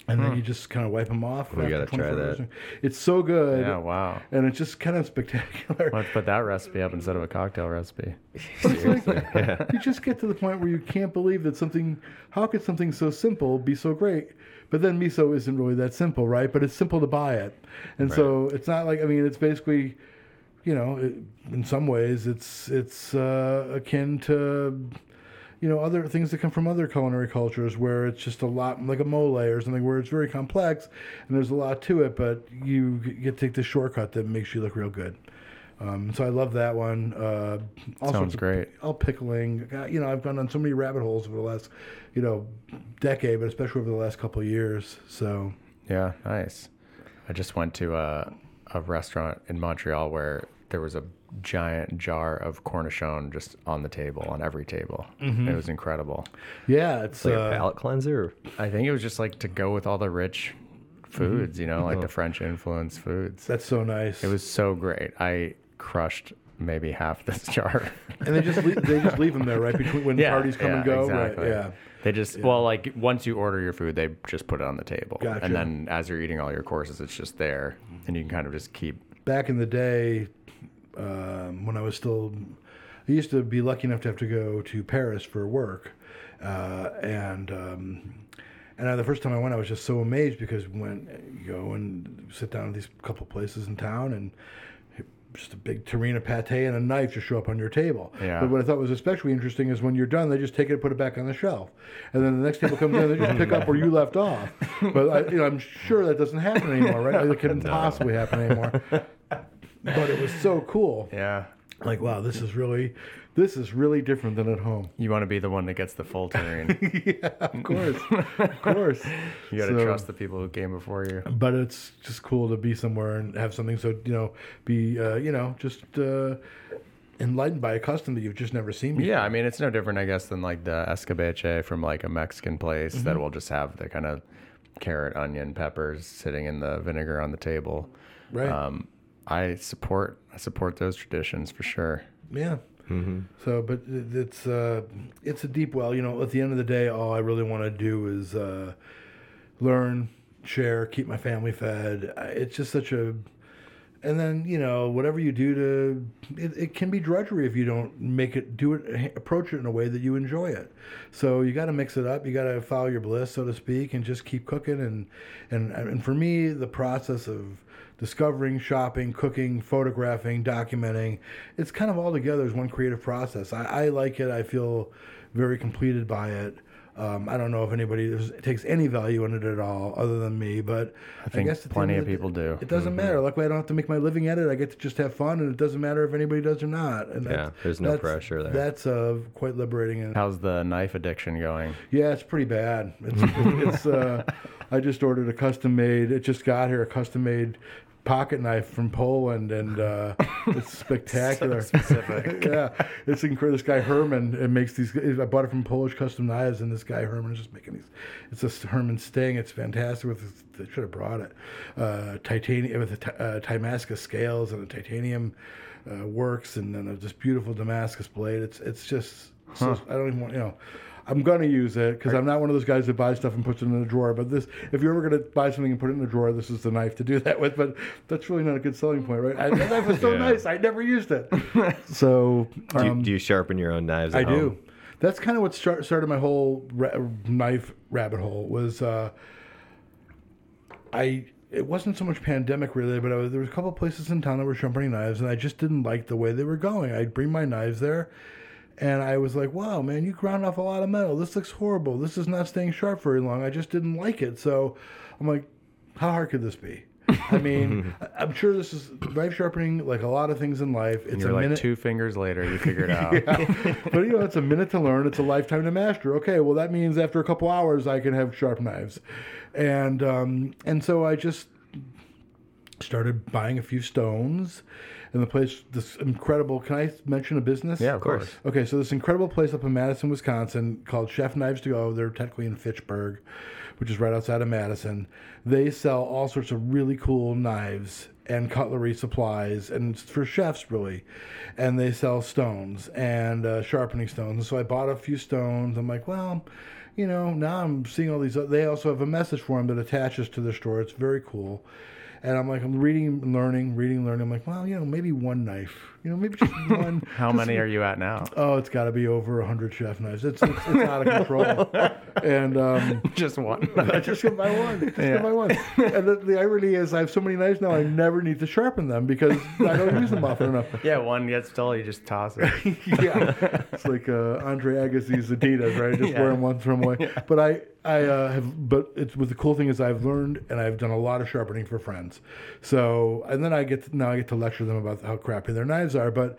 and then you just kind of wipe them off. We gotta try that. hours. It's so good. Yeah, wow. And it's just kind of spectacular. Let's put that recipe up instead of a cocktail recipe. Seriously. yeah. you just get to the point where you can't believe that something how could something so simple be so great but then miso isn't really that simple right but it's simple to buy it and so it's not like i mean it's basically you know it, in some ways it's it's uh, akin to you know other things that come from other culinary cultures where it's just a lot like a mole or something where it's very complex and there's a lot to it but you get to take the shortcut that makes you look real good um, so I love that one. Uh, Sounds great. all pickling. You know, I've gone on so many rabbit holes over the last, you know, decade, but especially over the last couple of years. So Yeah, nice. I just went to a, a restaurant in Montreal where there was a giant jar of cornichon just on the table, on every table. Mm-hmm. It was incredible. yeah, it's Like uh, a palate cleanser. I think it was just like to go with all the rich foods, mm-hmm. you know, like the mm-hmm. French influence foods. That's so nice. It was so great. I crushed maybe half this jar. and they just leave, they just leave them there right between when parties come yeah, and go. Exactly. Right, yeah. They just well, like once you order your food, they just put it on the table, Gotcha. and then as you're eating all your courses, it's just there, and you can kind of just keep. Back in the day, um, when I was still, I used to be lucky enough to have to go to Paris for work, uh, and. Um, and uh, the first time I went, I was just so amazed because when you go and sit down at these couple places in town, and just a big terrine of pate and a knife just show up on your table. Yeah. But what I thought was especially interesting is when you're done, they just take it and put it back on the shelf, and then the next table comes in, they just pick up where you left off. But I, you know, I'm sure that doesn't happen anymore, right? It couldn't possibly happen anymore. But it was so cool. Yeah, Like, wow, this is really, this is really different than at home. you want to be the one that gets the full turn. yeah, of course, of course. You got to So- trust the people who came before you. but it's just cool to be somewhere and have something so you know be uh, you know just uh, enlightened by a custom that you've just never seen before. Yeah, I mean it's no different, I guess, than like the escabeche from like a Mexican place Mm-hmm. that will just have the kind of carrot, onion, peppers sitting in the vinegar on the table. right Um, I support I support those traditions for sure. yeah. So but it's uh it's a deep well. You know at the end of the day all i really want to do is uh learn share keep my family fed. It's just such a and then you know whatever you do to it, it can be drudgery if you don't make it do it approach it in a way that you enjoy it. So you got to mix it up. You got to follow your bliss so to speak and just keep cooking. And and and for me the process of discovering shopping cooking photographing documenting it's kind of all together as one creative process i, I like it i feel very completed by it um, I don't know if anybody takes any value in it at all, other than me. But I, think guess plenty of people do. It doesn't matter. Luckily, I don't have to make my living at it. I get to just have fun, and it doesn't matter if anybody does or not. And Yeah, that's- there's no pressure there. That's uh, quite liberating. And How's the knife addiction going? yeah, it's pretty bad. It's, it's uh, I just ordered a custom made. It just got here, a custom made pocket knife from Poland, and uh, it's spectacular. specific. yeah, it's incredible. This guy Herman it makes these. I bought it from Polish Custom Knives, and this guy Herman is just making these. It's a Herman Sting. It's fantastic. With they should have brought it. Uh, titanium with the uh, Damascus scales and a titanium uh, works, and then just beautiful Damascus blade. It's it's just. So, I don't even want you know. I'm gonna use it because I'm not one of those guys that buys stuff and puts it in a drawer. But this, if you're ever gonna buy something and put it in a drawer, this is the knife to do that with. But that's really not a good selling point, right? I, that knife was so Yeah. nice. I never used it. So Do you, um, do you sharpen your own knives? At I home? do. That's kind of what start, started my whole ra- knife rabbit hole. Was uh, I? It wasn't so much pandemic related, but I was, there was a couple places in town that were sharpening knives, and I just didn't like the way they were going. I'd bring my knives there, and I was like, "Wow, man, you ground off a lot of metal. This looks horrible. This is not staying sharp very long." I just didn't like it. So I'm like, "How hard could this be?" I mean, I'm sure this is knife sharpening, like a lot of things in life. It's You're a like minute. two fingers later, you figure it out. but you know, it's a minute to learn. It's a lifetime to master. Okay, well that means after a couple hours I can have sharp knives, and um, and so I just started buying a few stones, and the place this incredible. Can I mention a business? Yeah, of course. Okay, so this incredible place up in Madison, Wisconsin, called Chef Knives to Go. They're technically in Fitchburg, which is right outside of Madison. They sell all sorts of really cool knives and cutlery supplies, and for chefs really. And they sell stones and uh, sharpening stones. And so I bought a few stones. I'm like, well, you know, now I'm seeing all these. They also have a message for them that attaches to their store. It's very cool. And I'm like, I'm reading, learning, reading, learning. I'm like, well, you know, maybe one knife. You know, maybe just one. How many are you at now? Oh, it's got to be over hundred chef knives. It's, it's, it's out of control. and um, Just one. I just get my one. Just Yeah. get my one. And the, the irony is, I have so many knives now, I never need to sharpen them because I don't use them often enough. yeah, one gets dull, you just toss it. yeah, it's like uh, Andre Agassi's Adidas, right? Just Yeah. wear them once, throw them away. But I, I uh, have. But it's what the cool thing is, I've learned and I've done a lot of sharpening for friends. So, and then I get to, now I get to lecture them about how crappy their knives are. But,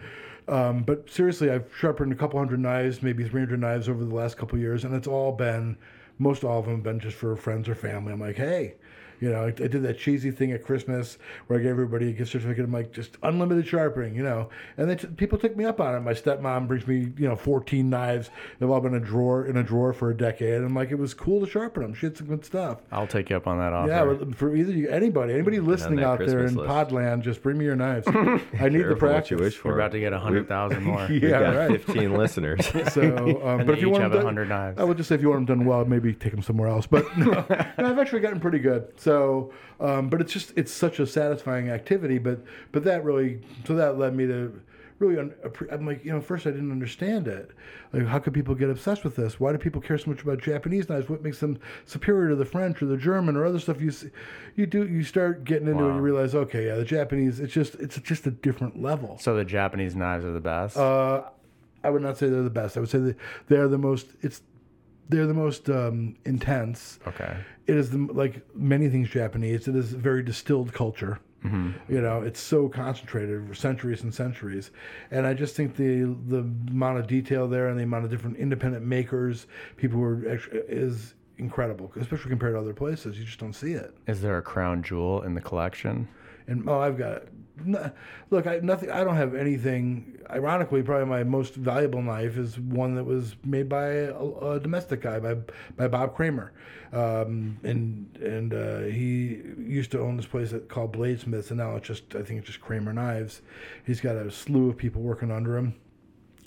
um, but seriously, I've sharpened a couple hundred knives, maybe three hundred knives over the last couple years, and it's all been, most all of them have been just for friends or family. I'm like, hey. You know, I, I did that cheesy thing at Christmas where I gave everybody a gift certificate. I'm like, just unlimited sharpening, you know. And then t- people took me up on it. My stepmom brings me, you know, 14 knives. They've all been in a drawer in a drawer for a decade. And I'm like, it was cool to sharpen them. She had some good stuff. I'll take you up on that offer. Yeah, for either you, anybody, anybody listening that out there in list. Podland, just bring me your knives. I need the Careful what practice. you wish for. We're about to get hundred thousand more. We've Yeah, got right. 15 listeners. So, um, And but they if you each want have them 100 knives. I would just say if you want them done well, maybe take them somewhere else. But no, no, I've actually gotten pretty good. So, um, but it's just it's such a satisfying activity. But but that really so that led me to really un- I'm like you know first I didn't understand it. Like how could people get obsessed with this? Why do people care so much about Japanese knives? What makes them superior to the French or the German or other stuff? You see, you do you start getting into it. Wow. You realize okay, yeah, the Japanese. It's just it's just a different level. So the Japanese knives are the best. Uh, I would not say they're the best. I would say that they're the most. It's they're the most um, intense. okay. It is the, like many things Japanese. It is a very distilled culture. You know, it's so concentrated for centuries and centuries, and I just think the the amount of detail there and the amount of different independent makers, people who are actually is incredible, especially compared to other places. You just don't see it. Is there a crown jewel in the collection? And oh, I've got no, look. I nothing. I don't have anything. Ironically, probably my most valuable knife is one that was made by a, a domestic guy by by Bob Kramer, um, and and uh, he used to own this place called Bladesmiths, and now it's just I think it's just Kramer Knives. He's got a slew of people working under him.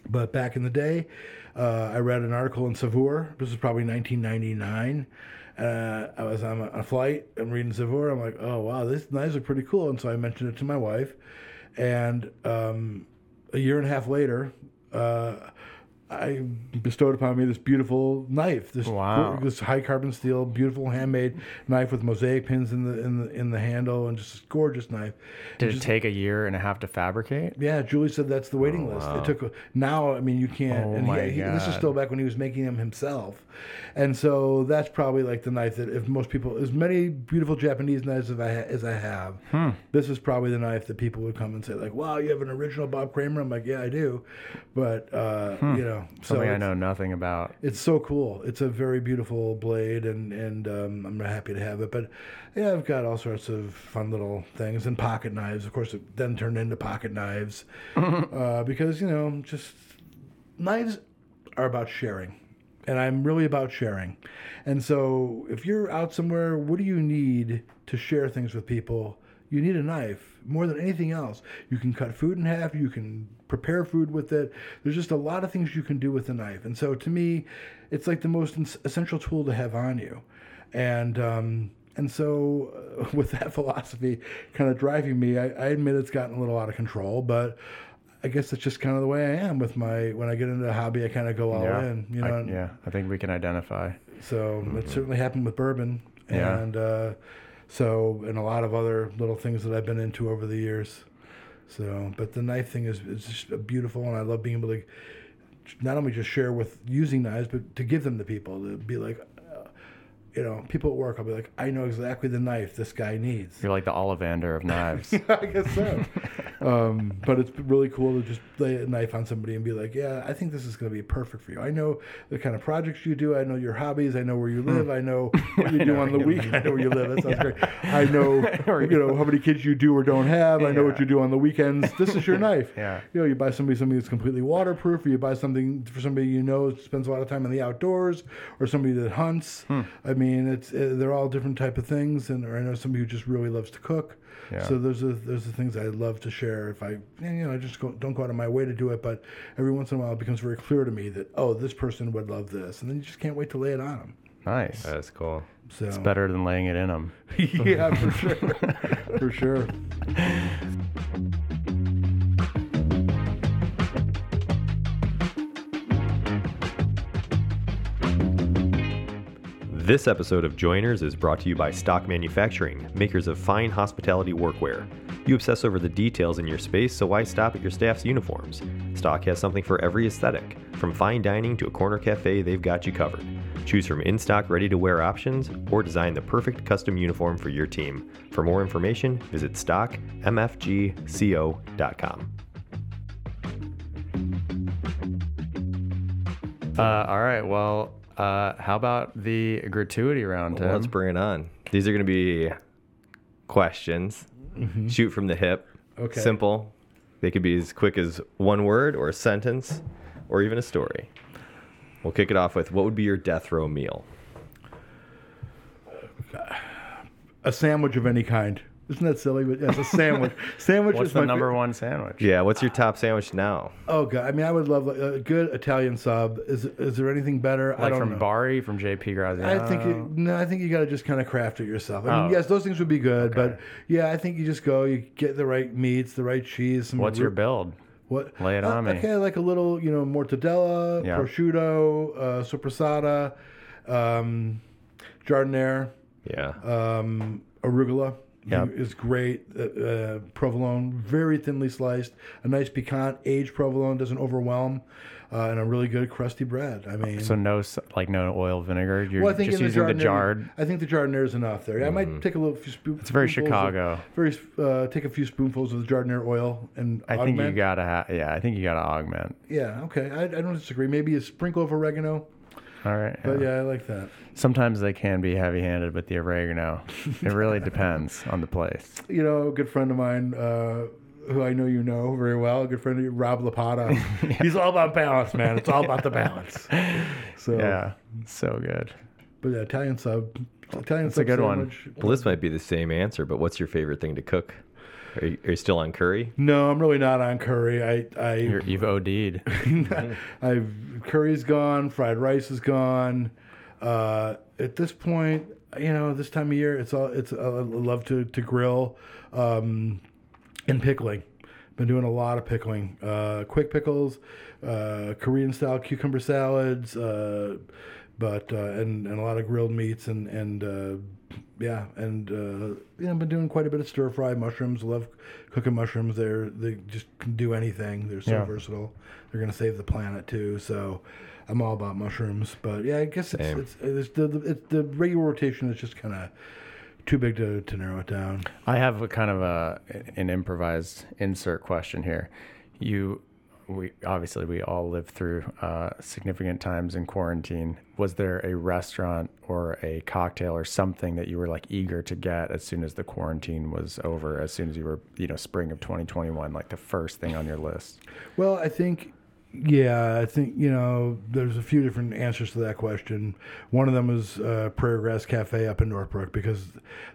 But back in the day, uh, I read an article in Saveur. This was probably 1999. Uh, I was on a, flight. I'm reading Saveur. I'm like, oh wow, these knives are pretty cool. And so I mentioned it to my wife. And um, a year and a half later, uh, I bestowed upon me this beautiful knife. This Wow. this high carbon steel, beautiful handmade knife with mosaic pins in the in the in the handle, and just a gorgeous knife. Did it take a year and a half to fabricate? Yeah, Julie said that's the waiting list. It took a, now. I mean, you can't. Oh and my he, he, this is still back when he was making them himself, and so that's probably like the knife that if most people, as many beautiful Japanese knives as I ha- as I have, Hmm. this is probably the knife that people would come and say like, "Wow, you have an original Bob Kramer." I'm like, "Yeah, I do," but uh, you know, so. Something I know nothing about. it's so cool. It's a very beautiful blade, and and um, I'm happy to have it. But yeah, I've got all sorts of fun little things and pocket knives. Of course, it then turned into pocket knives uh, because you know just knives are about sharing, and I'm really about sharing. And so if you're out somewhere, what do you need to share things with people? You need a knife more than anything else. You can cut food in half. You can prepare food with it. There's just a lot of things you can do with a knife. And so to me, it's like the most essential tool to have on you. And um, and so uh, with that philosophy kind of driving me, I, I admit it's gotten a little out of control, but. I guess that's just kind of the way I am with my when I get into a hobby, I kind of go all yeah. in, you know. I, yeah. I think we can identify. so it certainly happened with bourbon, Yeah. and uh, so and a lot of other little things that I've been into over the years. So, but the knife thing is is just beautiful, and I love being able to not only just share with using knives, but to give them to people to be like, you know, people at work. I'll be like, I know exactly the knife this guy needs. You're like the Ollivander of knives. I guess so. um, but it's really cool to just lay a knife on somebody and be like, yeah, I think this is going to be perfect for you. I know the kind of projects you do. I know your hobbies. I know where you live. I know what you do on the week. I know where you live. That sounds great. I know, you know, how many kids you do or don't have. I know what you do on the weekends. This is your knife. Yeah. You know, you buy somebody something that's completely waterproof, or you buy something for somebody you know spends a lot of time in the outdoors, or somebody that hunts. Hmm. I mean, it's uh, they're all different type of things, and or I know somebody who just really loves to cook. Yeah. So those are those are things I love to share. If I you know I just go, don't go out of my way to do it, but every once in a while it becomes very clear to me that oh this person would love this, and then you just can't wait to lay it on them. Nice. That's cool. So It's better than laying it in them. yeah, for sure, for sure. This episode of Joiners is brought to you by Stock Manufacturing, makers of fine hospitality workwear. You obsess over the details in your space, so why stop at your staff's uniforms? Stock has something for every aesthetic. From fine dining to a corner cafe, they've got you covered. Choose from in stock, ready to wear options or design the perfect custom uniform for your team. For more information, visit stockmfgco.com. Uh, all right. Well, uh, how about the gratuity round, Tim? Let's bring it on. These are going to be questions. Shoot from the hip. Okay. Simple. They could be as quick as one word or a sentence or even a story. We'll kick it off with what would be your death row meal? A sandwich of any kind. Isn't that silly? But yes, a sandwich. sandwich What's is the my number fa- one sandwich? Yeah, what's your top sandwich now? Oh god, I mean, I would love like, a good Italian sub. Is is there anything better? I Like don't from know. Bari, from JP Graziano. I think it, no. I think you got to just kind of craft it yourself. I mean, Oh. yes, those things would be good, but yeah, I think you just go. You get the right meats, the right cheese. Some What's your build? What? Lay it Uh, on me. Okay, like a little, you know, mortadella, Yeah. prosciutto, uh, sopressata, um, giardiniera, Yeah. um, arugula. Yep. is great. Uh, uh, provolone, very thinly sliced. A nice piquant aged provolone doesn't overwhelm, uh, and a really good crusty bread. I mean, So no, like no oil vinegar. You're well, I think just in using the giardiniera- jarred. I think the giardiniera is enough there. I might take a little few spoon, It's very spoonfuls of- Chicago. very uh, take a few spoonfuls of the giardiniera oil and I think you gotta have. Yeah, I think you gotta augment. Yeah, okay. I, I don't disagree. Maybe a sprinkle of oregano, All right. but yeah. yeah, I like that. Sometimes they can be heavy-handed with the oregano. It really depends on the place. You know, a good friend of mine, uh, who I know you know very well, a good friend of you, Rob Lapata. He's all about balance, man. It's all about the balance. So, Yeah, so good. but yeah, Italian sub, Italian That's a sub good one. sandwich. Well, this might be the same answer, but what's your favorite thing to cook? Are you, are you still on curry? No, I'm really not on curry. I, I, You're, you've OD'd. I've curry's gone, fried rice is gone. Uh, at this point, you know, this time of year, it's all it's. I love to to grill, um, and pickling. Been doing a lot of pickling, uh, quick pickles, uh, Korean style cucumber salads, uh, but uh, and and a lot of grilled meats and and uh, yeah, and uh, you know, I've been doing quite a bit of stir fry mushrooms. Love cooking mushrooms. They're they just can do anything. They're so Yeah. versatile. They're gonna save the planet too. So I'm all about mushrooms. But yeah, I guess it's Same. it's, it's the, the it's the regular rotation is just kind of too big to, to narrow it down. I have a kind of a an improvised insert question here. You, we obviously we all lived through uh, significant times in quarantine. Was there a restaurant or a cocktail or something that you were like eager to get as soon as the quarantine was over? As soon as you were, you know, spring of 2021, like the first thing on your list. Well, I think, yeah, I think, you know, there's a few different answers to that question. One of them is uh, Prairie Grass Cafe up in Northbrook because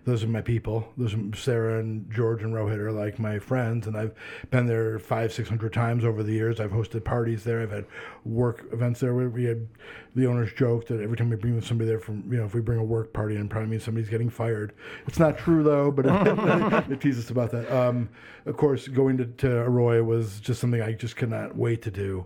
those are my people. Those are Sarah and George and Rohit are like my friends, and I've been there five, six hundred times over the years. I've hosted parties there. I've had work events there. We had the owners joke that every time we bring somebody there from, you know, if we bring a work party in, probably means somebody's getting fired. It's not true though, but it, it teases us about that. Um, of course, going to, to Arroyo was just something I just could not wait to do.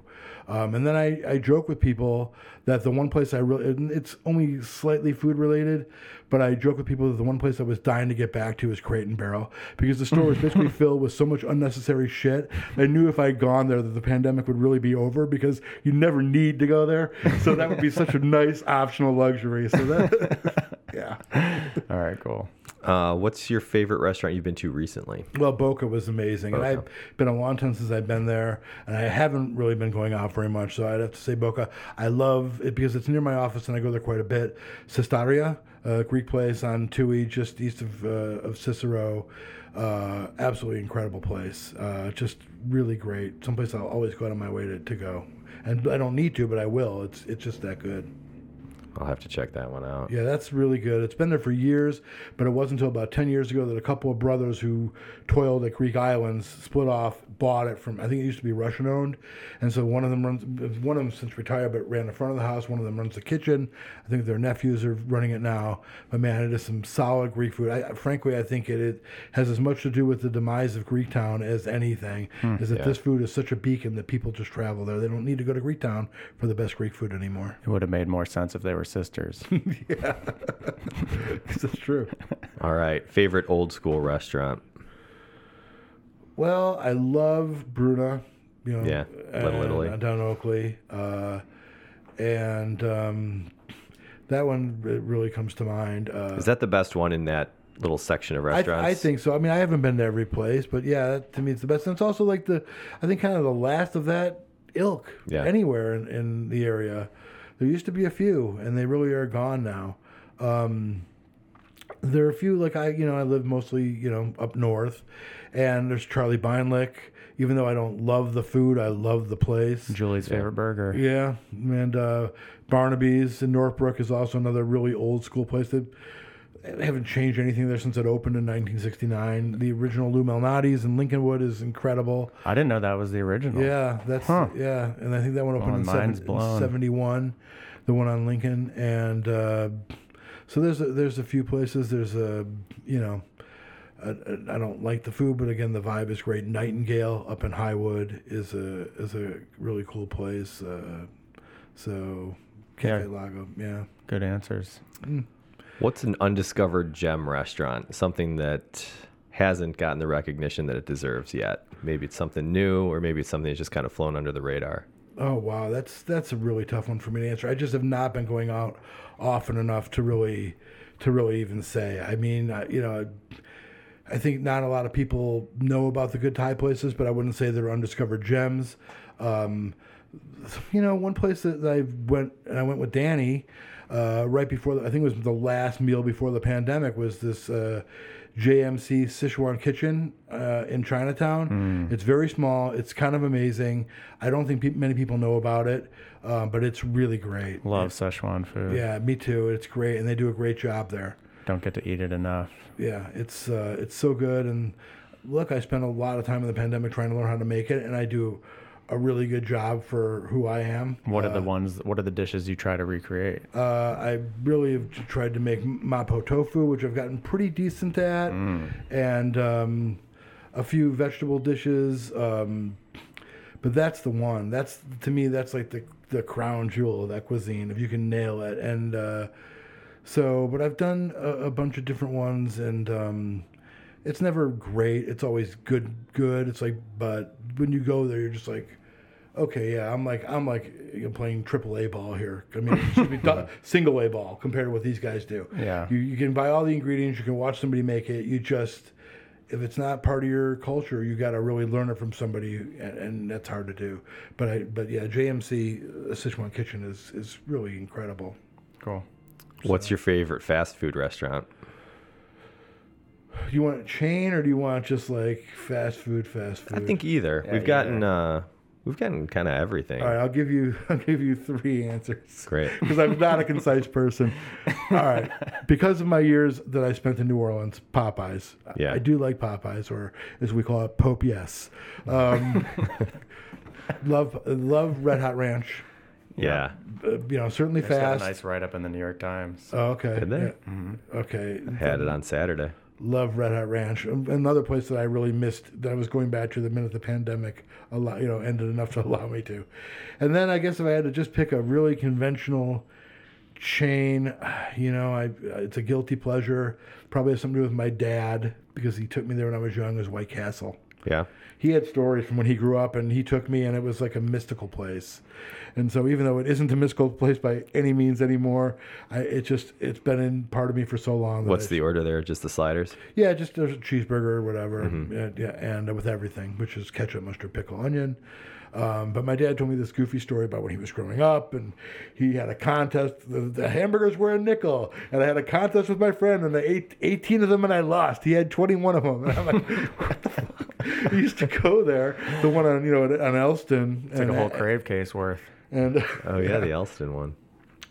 Um, and then I, I joke with people that the one place I really, and it's only slightly food related, but I joke with people that the one place I was dying to get back to is Crate and Barrel because the store was basically filled with so much unnecessary shit. I knew if I'd gone there that the pandemic would really be over because you never need to go there. So that would be such a nice optional luxury. So that, yeah. All right, cool. Uh, what's your favorite restaurant you've been to recently? Well, Boka was amazing, and Boka. I've been a long time since I've been there, and I haven't really been going out very much. So I'd have to say Boka. I love it because it's near my office, and I go there quite a bit. Psistaria, a Greek place on Touhy, just east of uh, of Cicero. Uh, absolutely incredible place. Uh, just really great. Someplace I'll always go out of my way to, to go, and I don't need to, but I will. It's it's just that good. I'll have to check that one out. Yeah, that's really good. It's been there for years, but it wasn't until about 10 years ago that a couple of brothers who toiled at Greek Islands split off, bought it from, I think it used to be Russian owned. And so one of them runs, one of them since retired, but ran the front of the house. One of them runs the kitchen. I think their nephews are running it now. But man, it is some solid Greek food. I, frankly, I think it, it has as much to do with the demise of Greektown as anything, hmm. is that yeah. this food is such a beacon that people just travel there. They don't need to go to Greektown for the best Greek food anymore. It would have made more sense if they were sisters. yeah, that's true. All right. Favorite old school restaurant? Well, I love Bruna. You know, Yeah, Little and- Italy. down in Oakley, uh, and um, that one it really comes to mind. Uh, Is that the best one in that little section of I, restaurants? I think so. I mean, I haven't been to every place, but yeah, that, to me, it's the best. And it's also like the, I think, kind of the last of that ilk Yeah. anywhere in, in the area. There used to be a few, and they really are gone now. Um, there are a few like I, you know, I live mostly, you know, up north, and there's Charlie Beinlich. Even though I don't love the food, I love the place. Julie's favorite burger. Yeah, and uh, Barnaby's in Northbrook is also another really old school place that they haven't changed anything there since it opened in 1969. The original Lou Malnati's in Lincolnwood is incredible. I didn't know that was the original. Yeah, that's Huh. yeah, and I think that one opened Oh, in, seven, blown. 71, the one on Lincoln, and uh, so there's a, there's a few places. There's a you know. I, I don't like the food, but again, the vibe is great. Nightingale up in Highwood is a is a really cool place. Uh, so Cafe Yeah. Lago, yeah. Good answers. What's an undiscovered gem restaurant? Something that hasn't gotten the recognition that it deserves yet. Maybe it's something new, or maybe it's something that's just kind of flown under the radar. Oh wow, that's that's a really tough one for me to answer. I just have not been going out often enough to really to really even say. I mean, uh, you know, I think not a lot of people know about the good Thai places, but I wouldn't say they're undiscovered gems. Um, you know, one place that I went and I went with Danny uh, right before the, I think it was the last meal before the pandemic was this uh, JMC Sichuan Kitchen uh, in Chinatown. It's very small. It's kind of amazing. I don't think pe- many people know about it, uh, but it's really great. Love Sichuan food. Yeah, me too. It's great, and they do a great job there. Don't get to eat it enough. Yeah, it's uh, it's so good. And look, I spent a lot of time in the pandemic trying to learn how to make it, and I do a really good job for who I am. What are the ones? What are the dishes you try to recreate? Uh, I really have tried to make mapo tofu, which I've gotten pretty decent at, and um, a few vegetable dishes. Um, but that's the one. That's to me, that's like the the crown jewel of that cuisine. If you can nail it, and uh, so, but I've done a, a bunch of different ones, and um, it's never great. It's always good, good. It's like, but when you go there, you're just like, okay, yeah, I'm like, I'm like you know, playing triple A ball here. I mean, it should be single A ball compared to what these guys do. Yeah. you, you can buy all the ingredients. You can watch somebody make it. You just, if it's not part of your culture, you got to really learn it from somebody, and, and that's hard to do. But I, but yeah, JMC uh, Sichuan Kitchen is is really incredible. Cool. What's your favorite fast food restaurant? Do you want a chain or do you want just like fast food? Fast food. I think either. Yeah, we've gotten uh, we've gotten kind of everything. All right, I'll give you I'll give you three answers. Great. Because I'm not a concise person. All right. Because of my years that I spent in New Orleans, Popeyes. I- Yeah. I do like Popeyes, or as we call it, Pope Yes. Um, love love Red Hot Ranch. Yeah. Uh, you know, certainly They just got a fast. nice write up in the New York Times. Oh, okay. Did they? Yeah. Okay. Had it on Saturday. Love Red Hot Ranch. Um, Another place that I really missed that I was going back to the minute the pandemic allow, you know ended enough to allow me to. And then I guess if I had to just pick a really conventional chain, you know, I it's a guilty pleasure. Probably has something to do with my dad because he took me there when I was young. Was White Castle. Yeah. He had stories from when he grew up, and he took me, and it was like a mystical place. And so, even though it isn't a mystical place by any means anymore, I, it just it's been in part of me for so long. What's I- the order there? Just the sliders? yeah, just a cheeseburger or whatever. Mm-hmm. Yeah, yeah, and with everything, which is ketchup, mustard, pickle, onion. Um, but my dad told me this goofy story about when he was growing up, and he had a contest. The, the hamburgers were a nickel, and I had a contest with my friend, and I ate 18 of them, and I lost. He had 21 of them, and I'm like, what the fuck? He used to go there, the one on you know on Elston, It's like a whole crave case worth. and Oh yeah, the Elston one.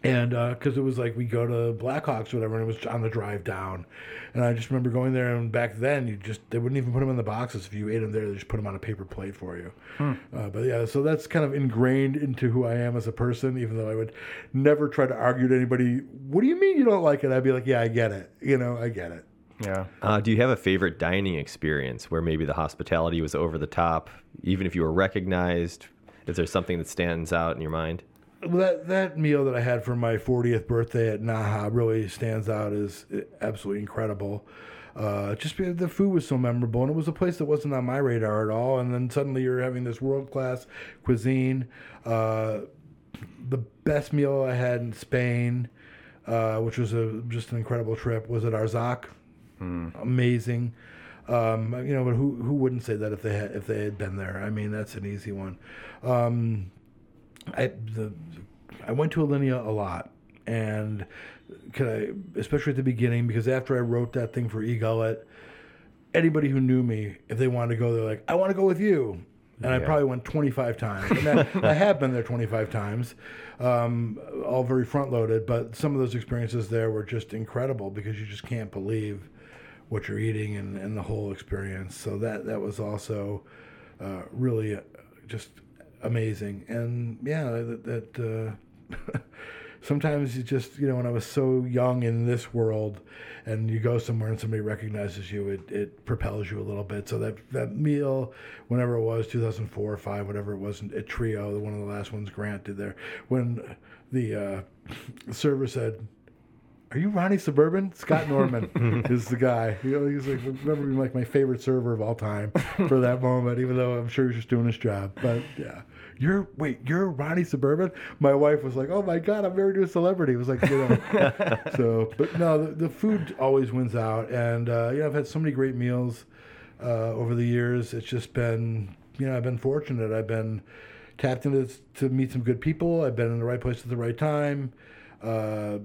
And because it was like we go to Blackhawks or whatever, and it was on the drive down. And I just remember going there, and back then you just they wouldn't even put them in the boxes if you ate them there. They just put them on a paper plate for you. Uh, but yeah, so that's kind of ingrained into who I am as a person. Even though I would never try to argue to anybody, "What do you mean you don't like it?" I'd be like, "Yeah, I get it. You know, I get it." Yeah. Uh, do you have a favorite dining experience where maybe the hospitality was over the top, even if you were recognized? Is there something that stands out in your mind? That that meal that I had for my 40th birthday at Naha really stands out as absolutely incredible. Uh, just because the food was so memorable, and it was a place that wasn't on my radar at all. And then suddenly you're having this world class cuisine. Uh, the best meal I had in Spain, uh, which was a just an incredible trip, was at Arzak. Amazing. Um, you know, but who who wouldn't say that if they had if they had been there? I mean, that's an easy one. Um, I the I went to Alinea a lot, And could I, especially at the beginning, because after I wrote that thing for eGullet, anybody who knew me, if they wanted to go, they're like, I want to go with you. And I probably went 25 times. And that, I have been there 25 times, um, all very front loaded. But some of those experiences there were just incredible because you just can't believe what you're eating and, and the whole experience. So that, that was also uh, really uh, just amazing. And yeah, that, that uh, sometimes you just, you know, when I was so young in this world and you go somewhere and somebody recognizes you, it, it propels you a little bit. So that, that meal, whenever it was, 2004 or 5, whatever it was, a Trio, one of the last ones Grant did there, when the uh, server said, are you Ronnie Suburban? Scott Norman is the guy. You know, he's like remember being like my favorite server of all time for that moment, even though I'm sure he's just doing his job. But yeah. You're wait, you're Ronnie Suburban? My wife was like, Oh my god, I'm married to a celebrity. It was like, you know. so but no, the, the food always wins out and uh, you know, I've had so many great meals uh, over the years. It's just been you know, I've been fortunate. I've been tapped into to meet some good people. I've been in the right place at the right time. Uh,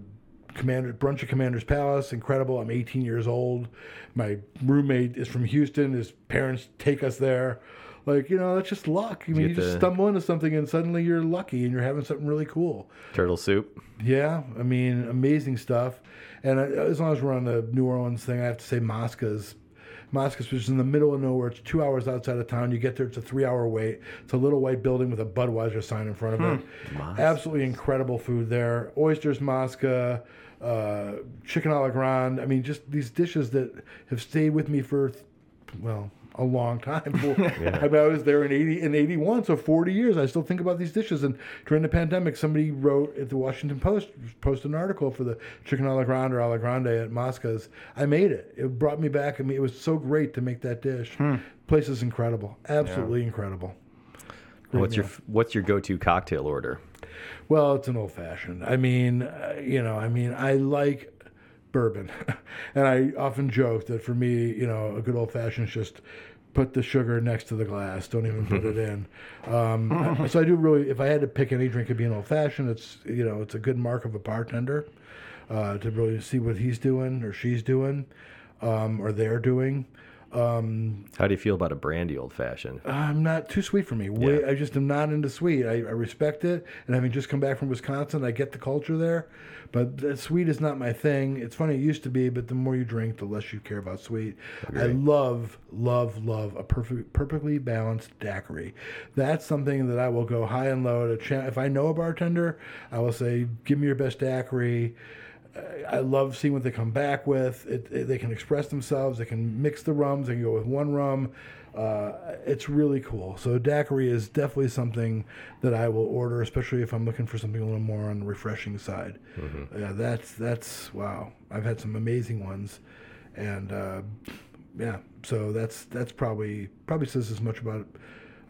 Commander brunch at Commander's Palace, incredible. I'm 18 years old. My roommate is from Houston. His parents take us there. Like you know, that's just luck. I mean, you you just the- stumble into something and suddenly you're lucky and you're having something really cool. Turtle soup. Yeah, I mean, amazing stuff. And uh, as long as we're on the New Orleans thing, I have to say Mosca's. Mosca's, which is in the middle of nowhere. It's two hours outside of town. You get there, it's a three hour wait. It's a little white building with a Budweiser sign in front of it. Absolutely incredible food there. Oysters, Mosca, uh, chicken a la grande. I mean, just these dishes that have stayed with me for, well, a long time. I, mean, I was there in eighty in eighty one, so forty years. I still think about these dishes. And during the pandemic, somebody wrote at the Washington Post posted an article for the chicken a la grande or a la grande at Mosca's. I made it. It brought me back. I mean, it was so great to make that dish. Place is incredible, absolutely incredible. Great What's your. What's your go to cocktail order? Well, it's an old fashioned. I mean, uh, you know, I mean, I like bourbon, and I often joke that for me, you know, a good old fashioned is just put the sugar next to the glass. Don't even put it in. Um, so I do really. If I had to pick any drink, it'd be an old fashioned. It's you know, it's a good mark of a bartender uh, to really see what he's doing or she's doing um, or they're doing. Um, How do you feel about a brandy old fashioned? I'm not too sweet for me. Way, Yeah. I just am not into sweet. I, I respect it, and having just come back from Wisconsin, I get the culture there. But the sweet is not my thing. It's funny, it used to be, but the more you drink, the less you care about sweet. I love, love, love a perfect, perfectly balanced daiquiri. That's something that I will go high and low to. If I know a bartender, I will say, "Give me your best daiquiri." I love seeing what they come back with. It, it- they can express themselves. They can mix the rums. They can go with one rum. Uh, it's really cool. So daiquiri is definitely something that I will order, especially if I'm looking for something a little more on the refreshing side. Yeah, that's that's wow. I've had some amazing ones, and uh, yeah. So that's that's probably probably says as much about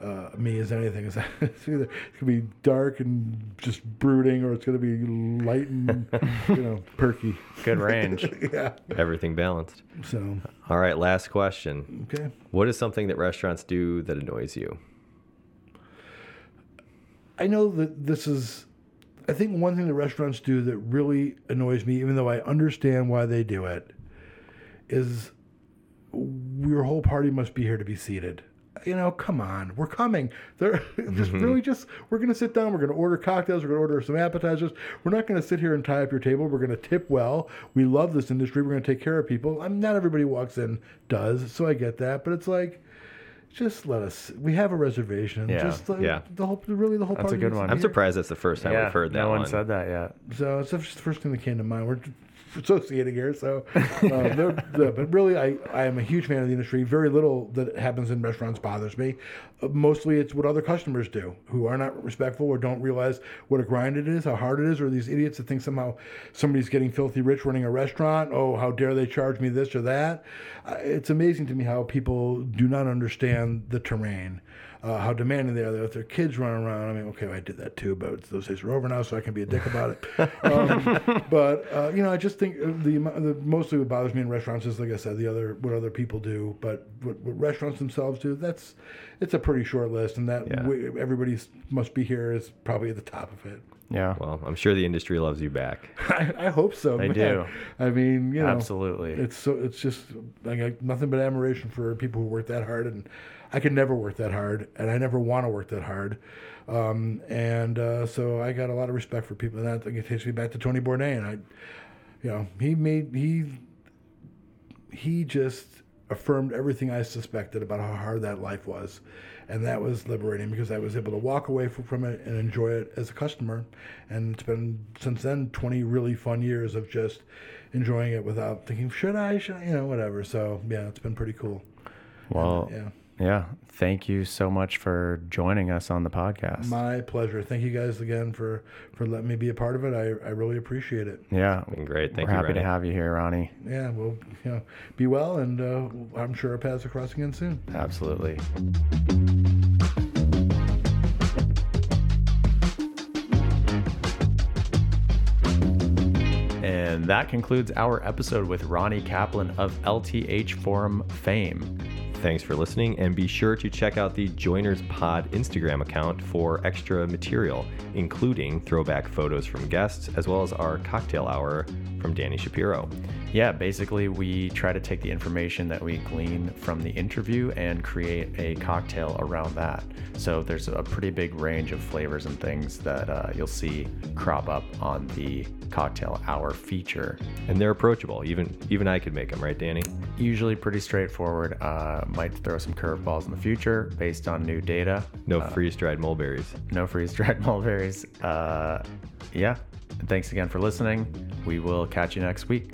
uh, me as anything. Is it's either it's gonna be dark and just brooding, or it's gonna be light and you know perky. Good range. yeah. Everything balanced. So All right, last question. okay. What is something that restaurants do that annoys you? I know that this is. I think one thing that restaurants do that really annoys me, even though I understand why they do it, is your whole party must be here to be seated. You know, come on, we're coming. They're just really just we're gonna sit down. We're gonna order cocktails. We're gonna order some appetizers. We're not gonna sit here and tie up your table. We're gonna tip well. We love this industry. We're gonna take care of people. I'm not everybody walks in does, so I get that. But it's like, just let us. We have a reservation. Yeah, just uh, yeah. the whole really the whole. That's a party good one. I'm here. surprised that's the first time yeah, we've heard that no one one. said that yet. So it's just the first thing that came to mind. We're associating here, so uh, but really, I, I am a huge fan of the industry. Very little that happens in restaurants bothers me. Uh, mostly, it's what other customers do who are not respectful or don't realize what a grind it is, how hard it is, or these idiots that think somehow somebody's getting filthy rich running a restaurant. Oh, how dare they charge me this or that? Uh, it's amazing to me how people do not understand the terrain uh, how demanding they are. With their kids running around. I mean, okay, I did that too, but those days are over now, so I can be a dick about it. Um, but uh, you know, I just just think uh, the, the mostly what bothers me in restaurants is, like I said, the other what other people do, but what, what restaurants themselves do. That's it's a pretty short list, and that Yeah. we, everybody must be here is probably at the top of it. Yeah. Well, I'm sure the industry loves you back. I, I hope so. They man. do. I mean, you know, Absolutely. It's so it's just I got nothing but admiration for people who work that hard, and I could never work that hard, and I never want to work that hard. Um, and uh, so I got a lot of respect for people, and that it takes me back to Tony Bourdain. And I, you know, he made he he just affirmed everything I suspected about how hard that life was. And that was liberating because I was able to walk away from, from it and enjoy it as a customer. And it's been since then 20 really fun years of just enjoying it without thinking, should I, should I, you know, whatever. So yeah, it's been pretty cool. well, Yeah. Yeah. Thank you so much for joining us on the podcast. My pleasure. Thank you guys again for, for letting me be a part of it. I, I really appreciate it. yeah. Been great. Thank We're you, happy to have you here, Ronnie. Yeah, well, you know, be well, and uh, I'm sure our paths are crossing again soon. Absolutely. And that concludes our episode with Ronnie Kaplan of LTH Forum fame. Thanks for listening, and be sure to check out the Joiners Pod Instagram account for extra material, including throwback photos from guests, as well as our cocktail hour from Danny Shapiro. Yeah, basically, we try to take the information that we glean from the interview and create a cocktail around that. So there's a pretty big range of flavors and things that uh, you'll see crop up on the cocktail hour feature. And they're approachable. Even even I could make them, right, Danny? Usually pretty straightforward. Uh, might throw some curveballs in the future based on new data. No freeze-dried mulberries. No freeze dried mulberries. Uh, yeah. Thanks again for listening. We will catch you next week.